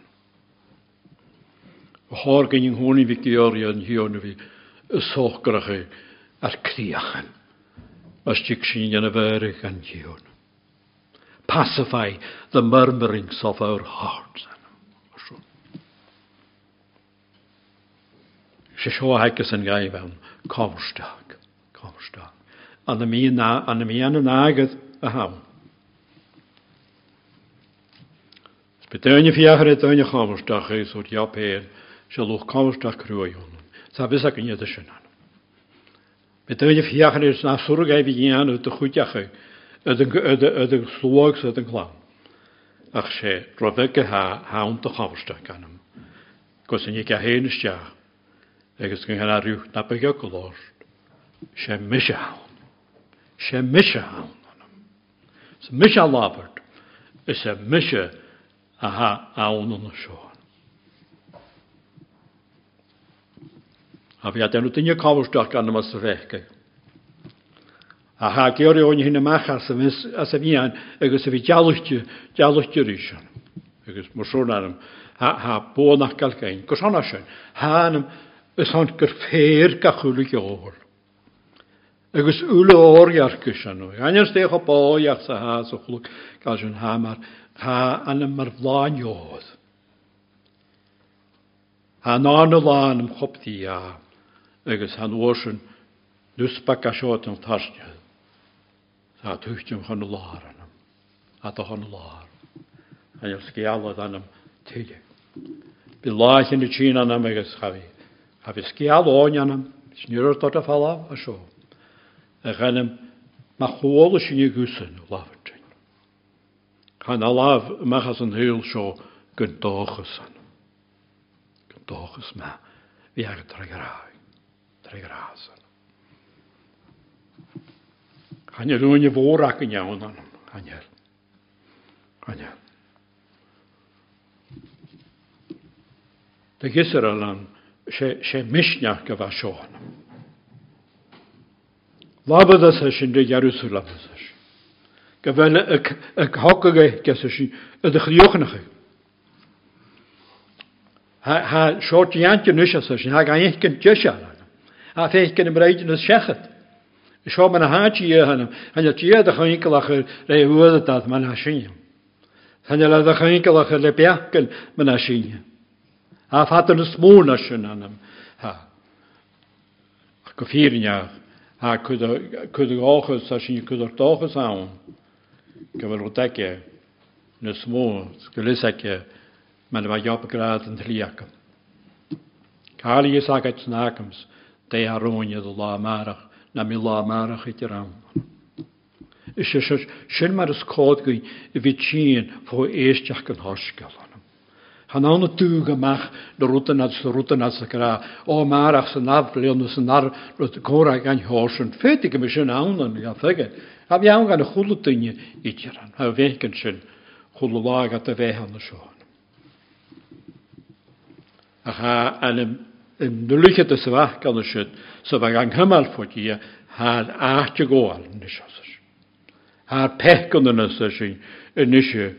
Hor gen i'n hwn i fi georion hi o'n fi y sochgrach i a'r criachan. Mas dig sy'n yn y yn hi o'n. Pacify the murmurings of our hearts. sé seo heice an gaib an comsteach comsteach an mí an mí an an agad a ham. Beteunne fiachar a duine chamersteach is út japéir se loch. Sa ac yn ydy sy'n an. Betuine fiachar is na surg ei fi gian yd y chwydach yd y slwag sydd yn glan. Ach sé, hawn dy chamarstach ganam. Gos yn eich a hen ysdiach. Agus gyn hynna rhyw na bygio glor. Se misio hawn. Se misio hawn. Se misio labart. Is e misio a ha awn yn y a fi aden nhw dynio cofwstach gan yma sy'n fechgau. A ha geor i o'n hyn ymach a sef ian, agos fi dialwchtio, dialwchtio rysion. Agos mor sôn arnhem, ha, ha bôn ac gael gain. Gos hon asyn, ha anam, ys hon gyrffeir gachwlw giohol. Agos ŵl o'r iargys anw. Anyan stech o boi ac sa ha, so chlwg gael sy'n ha mar, ha anam mar flaen iodd. Ha non o lan ym chop diaf. Agus han oorsen dus bak a siot yn tarsnja. Sa tuchtjum chan y lar anam. A da chan y lar. Anjar sgialad anam tyle. Bi laich yn y chyn anam agus chafi. Chafi sgial o'n anam. Snyrwr dod a fala a sio. A chanem ma chwol ysyn i gwsyn o lafyrtyn. Chan alaf machas yn hyl sio gyndochus an. Gyndochus ma. Fi ag drag rai. Drag ar ei rasan. Hanner rwy'n i fôr ac yn iawn anam. Hanner. Hanner. Dy gysr alan, se misniach gyfa sioan. Labydd ys ysyn dy jarwys yr labydd ys. Gyfel y hogag e gys ysyn, y dychriwch yn ychydig. Ha, ha, siort i antyn ysyn, ha gan eich gyntio siarad a féich gan breid na sechat. Seo man na hátí hanam, hanna tíad a chuícalachar ré bhuadatad man na sinne. Hanna le a chuícalachar le beachgan man na sinne. A fatan na smóna sin anam ha. A go fíneach ha chud áchas a sin chudidir dáchas ann, go bhfuil ruteige na smó go lisaice me bh jobparád an tríacham. Cálíí sagait nákams, De a rwy'n ydd o la marach. Na mi la marach i tir awn. Is sy'n mar ys cod gwy i fi tîn fo eistach gan horsgal. Han an dúg amach na rutanad sa rutanad sa gra ó marach sa nafblion sa nar rut córa gan hósin. Féti go sin ánan a feige. Ha bhí an gan a chula duine íteran. Ha bhécin sin chula lágat a bhéhan na seán. A ha an nu lycka det så var kan det skött så var han hemmal för ge har att gå all nu så så har peck under nu så så nu så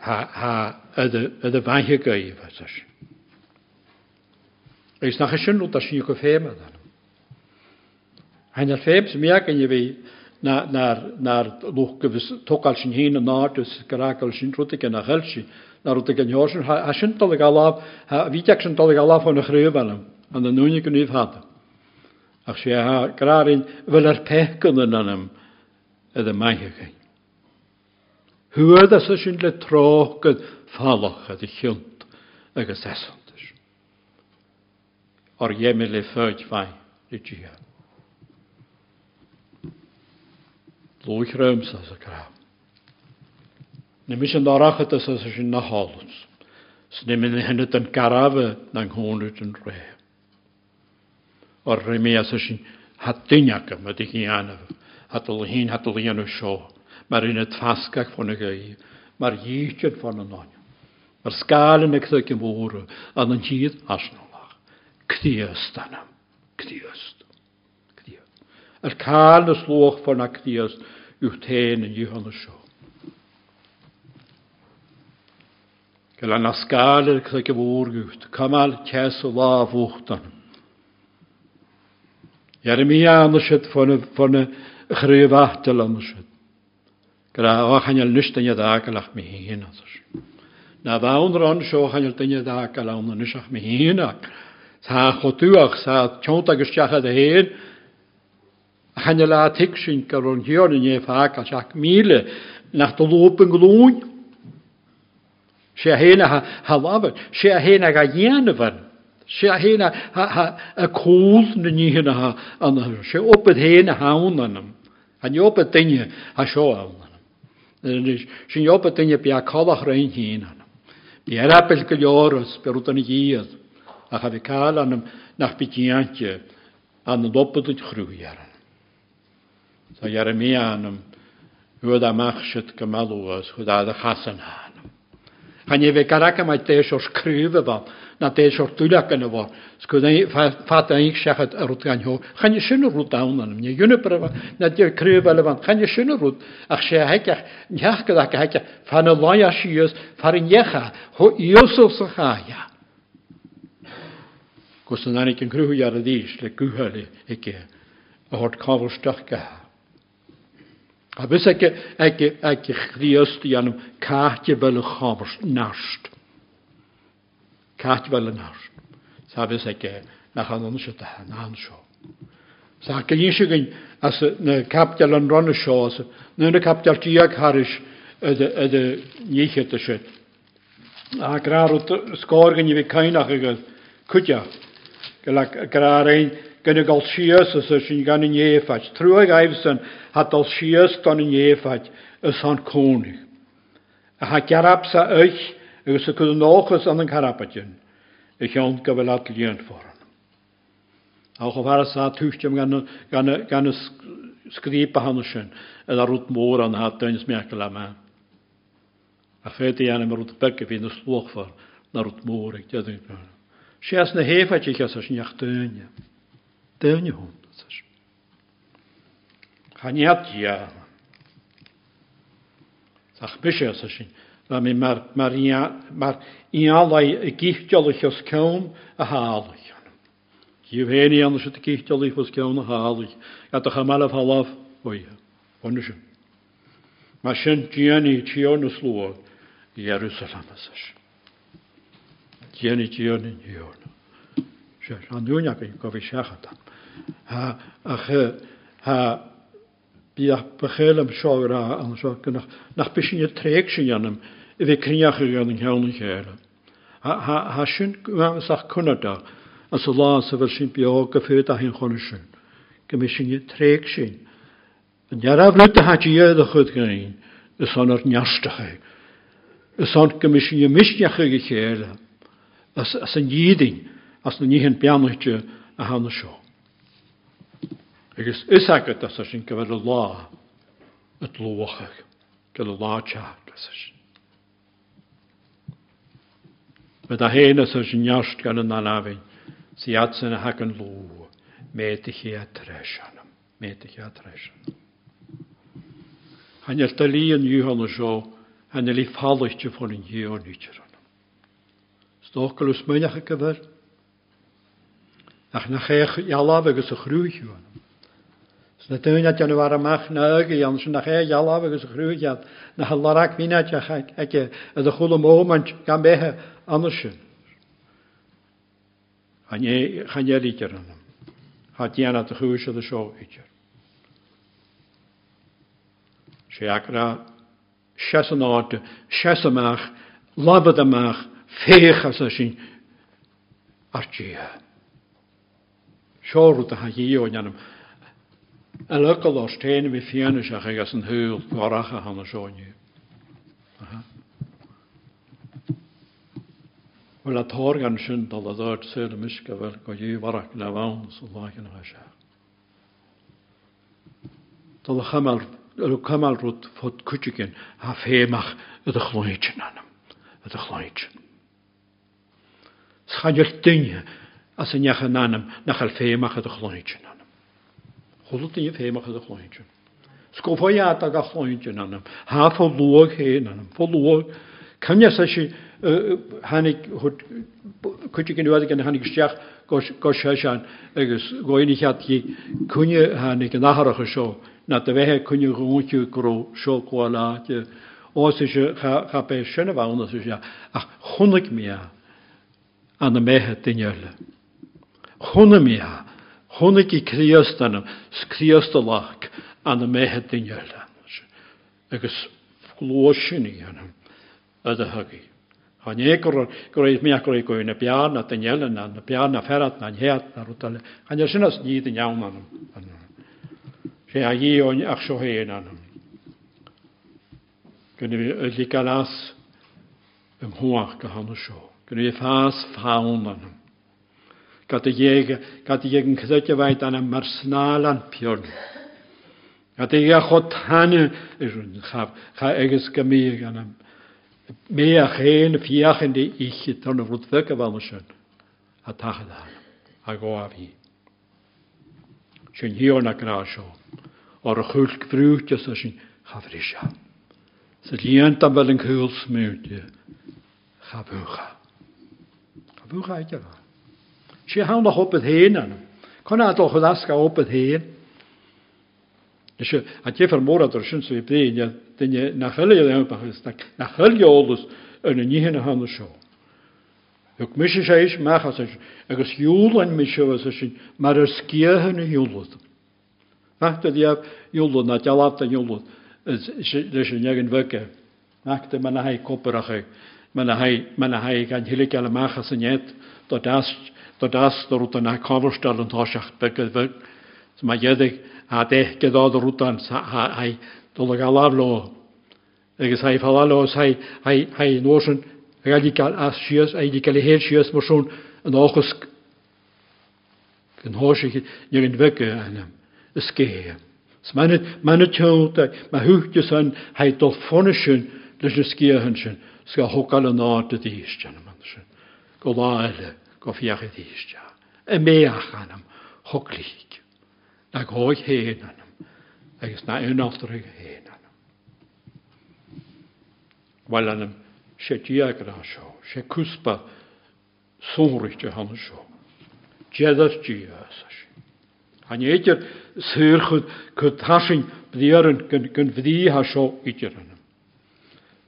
ha ha det det var ju ge så så Is nach sin út að síðu féma þann. Hann er féms mjög en ég við nar nar lúkka við tókal sin hín og náttu skrakal sin rútika na helsi sy'n dolyg alaf o'n ychryw fan yn y nŵnig yn yf had. Ach sy'n ha grarin fel ar pech yn yna ym ydy maithio Hwyd as sy'n le troch gyd falach a di chiont agus esantis. Or jemi le fyrd fai le gia. Lwch röms as y gra. Ne mis yn dorachat as as sy'n na holws. Sne mynd hynny yn garaf na'n hwnwyd yn re. Or remi as sy'n hadyniag am ydy chi anaf. Hadol hi'n hadol hi'n o sio. Mae'r un y tfasgach ffôn y gei. Mae'r ieithiad ffôn y non. Mae'r sgal yn eich yn fwr a yn hyd asnolach. Cdiast anam. Cdiast. Cdiast. Yr cael y slwch ffôn a cdiast yw ten yn yhon y asgal yr eich yn fwr gwt. Cymal ces o la fwchtan. Jeremia anasyd ffôn y chryf ahdel anasyd. Gra o chanel y ddagalach mi. Na ddawn ron sio chanel dyn y ddagal awn yn nysach mi hyn ac. Sa chodwach sa tiont ag ysdiachad y hyn. Chanel a tig sy'n garon hion yn eif mile nach do lwp. Sé héna ha labad, sé héna ga dhéanamhan, sé héna a cóil na níhanana ha an sé opad héna hán anam, an opad duine a seo anam. Sin opad duine be a callach rain hín anam. Bí ar appel go leoras be út anna díad a cha an an a. Han je karaka mai te o'r sgryfa fo, na te o'r yn efo. Sgwyd ei ffat ein siachad ar wrth gan ho. Chan je sy'n rwyd dawn anam, nie yw'n bryfa, na di cryfa lefan. Chan je sy'n rwyd, ach fan y loia sios, far ho iosol sa yn grwyd ar y ddys, le a. A bys ag ag chriast i anw cahtio fel y chomr nast. Cahtio fel y nast. Sa bys ag eh, na chan o'n sio da, na an sio. Sa ag un sio gyn, as eh, na capdial yn ron y sio, as eh, na na capdial ti ag haris ydy nichyd y sio. A grar o sgorgen i fi cainach ag ydw, cwtia. Gyla grar ein, gynnu gael sias ys sy'n gan yn ieffaid. Trwy'r gaifsyn hat al sias dan yn ieffaid ys han cwnig. A ha garab sa eich ys y cwyd yn ochus an yn carabadyn. Ich o'n gyfel at lian ffordd. Auch auf alles hat tüchtem gan y skripa hann sy'n yn ar wrth môr an hat dyn smierkel am an. A fed i anam ar wrth bygge fi yn y slwch ffordd na wrth môr. Sias na hefaid ich as sy'n iach dynja. Dönje hon. Chaniad ia. Sach bysio sa sin. La mi mar mar mar ialai y gichtiolach os cawn a haalach. Gif heni an sydd y gichtiolach os cawn a haalach. Gatach amal af halaf oia. Ond sy'n. Ma sy'n gianni tion os lwa i Jerusalem asas. Gianni tion yn ion. Sy'n rhan dwi'n ag yn gofi siachatan. ha a ha bíach bechélam seárá an seach nach be sin tréic sin anam i bheith críach an an cheanna chéile. ha sin ach chunada a sa lá sa bhar sin beá go fé a hén chona sin. Go mé sin tréic sin. An dearabhrú a hatíad a chud gain is san ar neastacha. Is san go mé sin misteacha go chéile as an díding as na níhan beanaite a hána seo. Agus is agad as sin go bhfuil lá a tlóchaach go le láteach sin. Me a héana sa sin neast gan an náhain siad san a hagan lú métiché a treis anam, métiché a treis. Hanneil da líon dúhanna seo hanna lí fálaiste fór an dhéonítear anam. Stócail smuinecha go bhar ach na chéch agus a chrúisiú anam. Na dúine an bhar amach na aga an sin nach yala dealah agus chrúan na hallarach míneteach aice a a chula mómant gan béthe an sin. chanéíar anam, Tá déana a chuúise a seo ítear. sé acra sean áte, seas amach, labad amach, féchas a sin artíhe. Seú a ha hííoannam. A lygal o'r stein fi fianus ach ag as yn hwyl gorach a hann o sioni. Wel a tor gan sy'n dal a ddod sy'n ymysga fel go i warach na fawn sy'n lach yn hach. Dal a chamal, yr chamal rwyd ffod cwtigyn a ffemach ydych lwynt yn anam. Ydych lwynt. Sganyl dynia as yn iach yn anam na chael ffemach ydych lwynt yn anam. Tholatíomh héachcha a chláinte. Scóáad a galáinte annam, há fá luach hé annam, fá luach Cenne sé hanig chuite gin gan hanig steach go se seán agus gáine chatí cune hanig an nacharacha seo, na a bheitthe cune gúntiú goró seoáláte ó chapé sinna bhna se ach chunig mí an na méthe duineile. Chna mí Honnig i kriast anam, skriast alak, anam mehet din jörla. Agus glóisin í anam, öða hagi. Han ekor greit mi akor ekor na pian at den jelen na na pian na ferat na het na rutale. Han ja sinas ni den jaun anam. Se ha gi on ach so hen anam. Kunne vi öllikalas um hoar gehanne sjo. Kunne vi fas faun anam. Gada iegen cysydio faid anna marsnal an pion. Gada ie a chod hannu yrwn chaf. Cha eges gymig anna. Me a chen fiach yn di ichi ton o frwdfeg a fel mysyn. A tach yda. A go a fi. Sy'n hi o'n agra sio. O'r chwyll gyfrwyd ys a sy'n chafrisia. Sy'n liant am fel yn cwyl smwyd. Chafwch a. Chafwch a eich efo. Si hawn o'ch op het heen hem. Kon hij toch dat ska op het heen? Dus je, je vermoord er sinds we been, ja, dan je na je dan pas, na gelle je alles een niet in de handen zo. Ik mis je eens mag als ik ik joel en mis je was als maar er skie hun joel. Maakt dat je joel na je laat joel. is dus een jaren wekke. Maakt dat men hij kopperig. Men hij men hij kan hele kale als net dat dat dat das der rutan na coverstal und hoschach bekel weg. So ma jedig ha de gedad rutan ha hai dol galavlo. Agus hai falalo hai hai hai notion radical as shias ai di kale her shias mo schon an hoschich nirgend wecke einem. Es gehe. Es meine meine tjot ma huchte san hai dol fonischen dus es gehönschen. Ska hokal na de diestjan man schön. Golaile go fiach y ddystia. Y meach anam, hoglig. Na goich hen anam. Agus na un ofdrig hen anam. Wel anam, sé diag ra sio, sé cwsba sŵrich dy hann sio. Dieddar dias as. Han eidir syrchud cwtasin bdiaran gyn fyddi ha sio idir anam.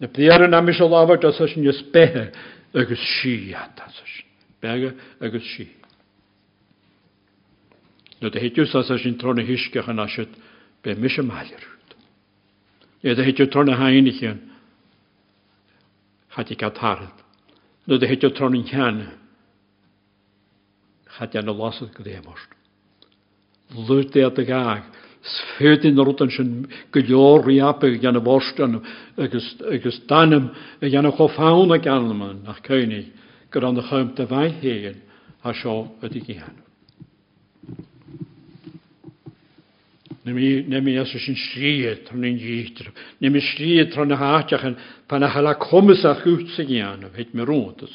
Na bdiaran am isio lafar das as agus. beaga agus si. No a héú sa sin trna hiiscechan aisiid be mis sem maiirút. Iad a héú trna hainechéan chattí gatarad, nó a héú tronin cheanne chat an lasad go démort. Luút é a gaag. fétin rutan sin go leorríappe gan borstanm agus agus danim a dhéanana cho fána ganman nach chuinnig gur an de chuim de bhaid héan a seo a dí géan. Nemi as sin sríad tron in dítar. Nemi sríad tron na háteachan pan na chala commas a chuút sa géanam, heit me rónta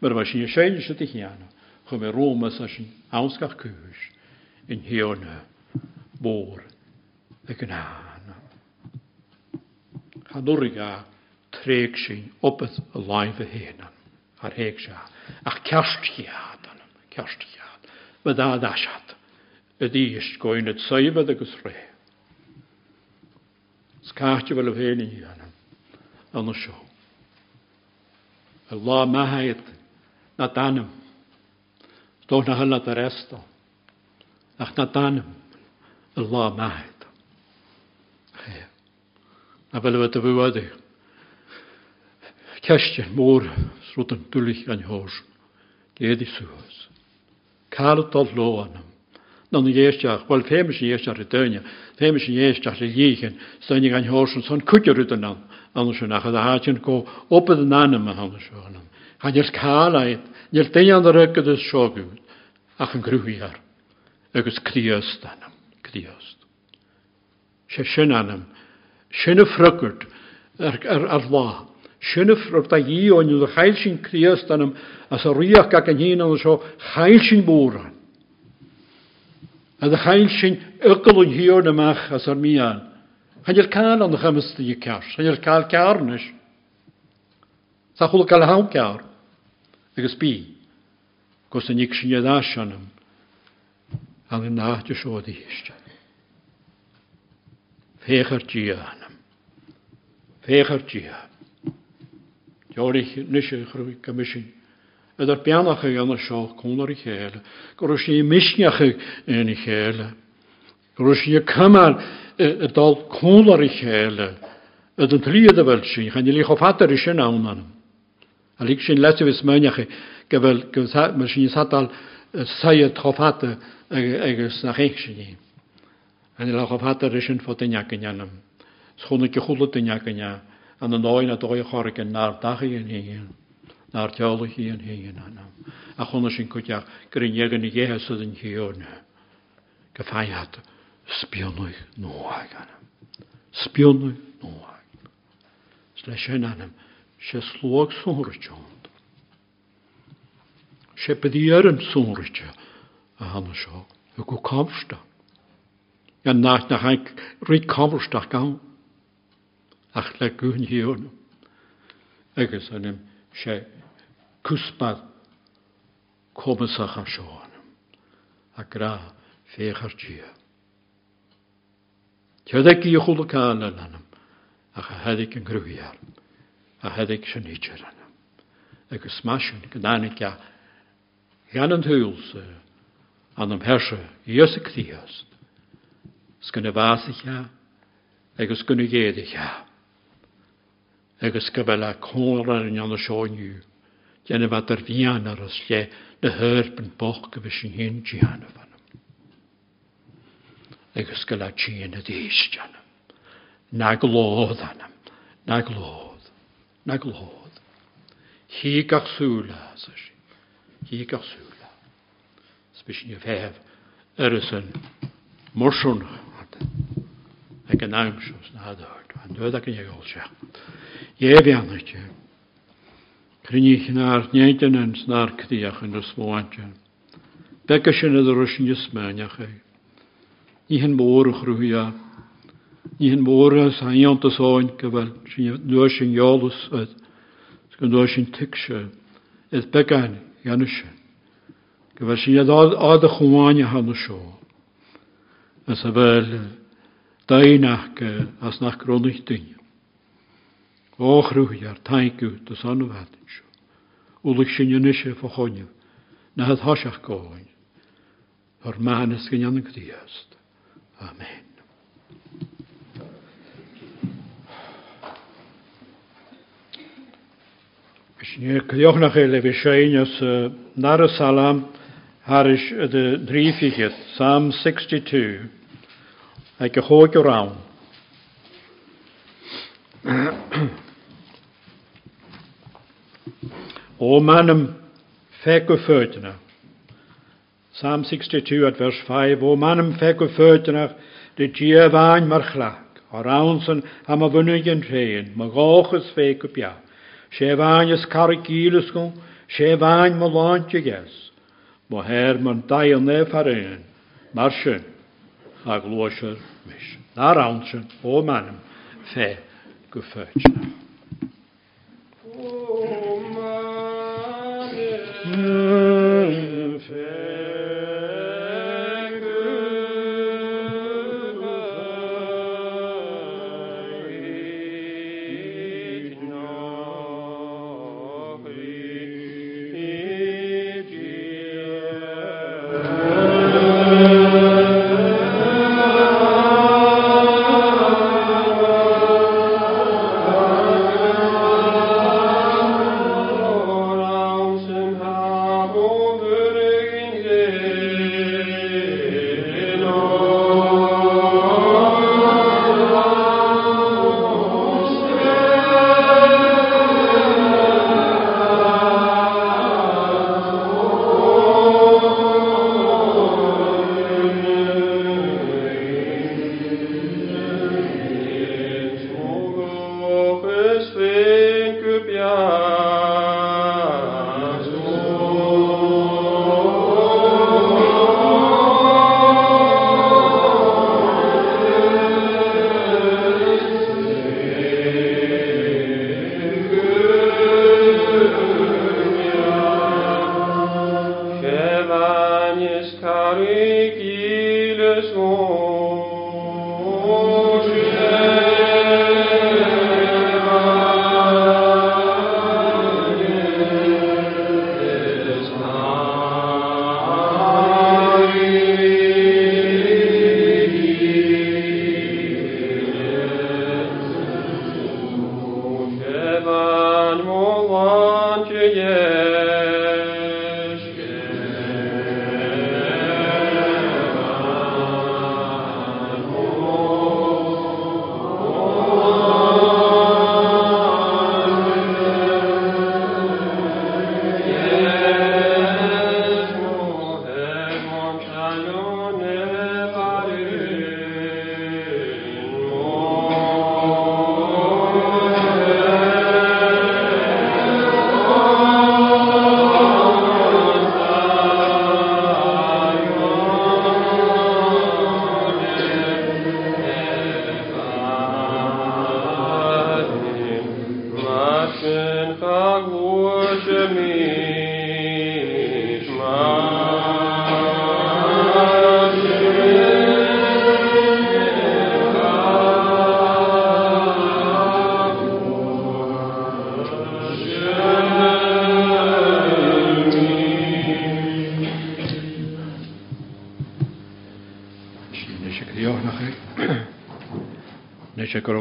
mar bha sin séine sa chéanam, chu me Rómas a sin ánscach cúis in hiorna bór ag an hána. Cha dúriga tréig sin opad a láimh héanam ar héag se ach ceastchiad anam ceastchiad ba dá daisiad a díist goin het saibad agus ré. Skáte bhfuil a bhéanaí anam an seo. A lá mehéad na danam tó na hela a resta ach na danam a lá mehéad. Na bhfuil a bhúadaigh. Ceiste mór srút an dulich an hós, géad i suas. Cála dal lo anam. Na dhéisteach, bhil féime sin dhéisteach i daine, féime sin dhéisteach i dhéchen, stainnig an hósan son cuiteú an an, sin nach a háin go opad an a hanna seo anam. Cha níos cálaid, níor daine an rugad is seoúd, ach an grúhiar, agus críost anam, críost. sé sin anam, ar, ar lá, Sinnaf ro'r da i o'n yw'r chael sy'n criast dan ym, a sa riach ac yn hyn o'n sio chael sy'n bwran. A dy chael sy'n ygl o'n hiwr na mach a sa'r mian. Hanyr cael o'n chymysd i cars, hanyr cael car nes. Sa chwl gael hawn car, agos bi, gos yn ic sy'n edrych sy'n ym, a ddyn na dy sio di hysdyn. Fech ar dianam. Fech ar dianam. Nisje groei commission. Het er pianach gan seo cónar i chéile. Go sé misneach in i chéile. Go sé cumar dal cónar i. Het een tríad a bhil sin, chan i sin ánanam. A lig sin lete vis mneach go mar sin satal saie trofate agus nach éich sin. En le chofhat is sin fo injakenjanam. Schone ge choele injakanja an an áin a dói chorgin nar dachi an héan. Nar teolach í an héan anam. A gur in jegan i géhe sa den hiorne. Ge feihat spionnuich nóag anam. Spionnuich nóag. Sle sin anam sé slóg sóirtjónd. sé bedí ar an sóirte a seo a go kamsta. Ja nach nach haik ri kamstach gan. ach le gún hiíúnm. Agus anim sé cuspad commasacha seánm a gra féchartí. Tead í chulaáile anam a cha heidir an grúhéar a heidir se nítear anam. agus smaisisin go dánice gan an thuúilsa anam heirse dhéosa tííast, s gona bhásaithe agus gona géadaiche. agus go bheile córa an anna seoinniu, déanana bheit ar bhíán aras le na thuirban boch go bheith sin hén tíhanana fannam. Agus go le tíon a déisteannam, na go lód annam, na go lód, na go lód. Hí gach súla sa si, hí gach súla. Sbysyn i fef ar ys yn morswn, ac yn amsiws na ddor. Yn dod ac yn ei olsia. Ie fi anna ti. Crinich yn ar neud yn yn snar cdiach yn ysfwantio. Beca sy'n edrych rwysyn ysmaniach ei. Ni hyn môr o'ch rwyia. Ni hyn môr a sa'iant os o'n gyfel. Sy'n dod sy'n iolus yd. Sgan dod sy'n ticsio. Yd beca yn ganysio. Gyfel sy'n edrych oed y chwmania hann o. Ys y fel... daach as nach crónich duine. Óchrúí ar taú do san bhhain seo. Úlaigh sin níise fá choineh na het thoiseach gáin, ar menas go anna. Amen. Snéir goch nach é le bhí séineas nar a salam, Harish de drífiget, Psalm 62, ag go hóig go rán. O manum fe go fötena. Psalm 62 at vers 5. O manum fe go fötena de dievain mar chlach. O raunsen am a vunig yn rhein. Ma gochus fe go bia. Sé vain is carigilus go. Sé vain ma lantje ges. Mo her man dail ne mar a glóisiir mis. Ná ansin ó manam fé go féitna.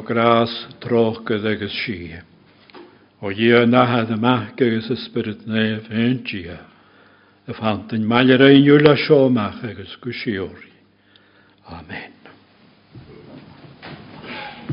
grás tróchgad agus si. ó dhé nachad amach agus ispirit na bhéintí a fantain meilear aonú le seomach agus go siúir.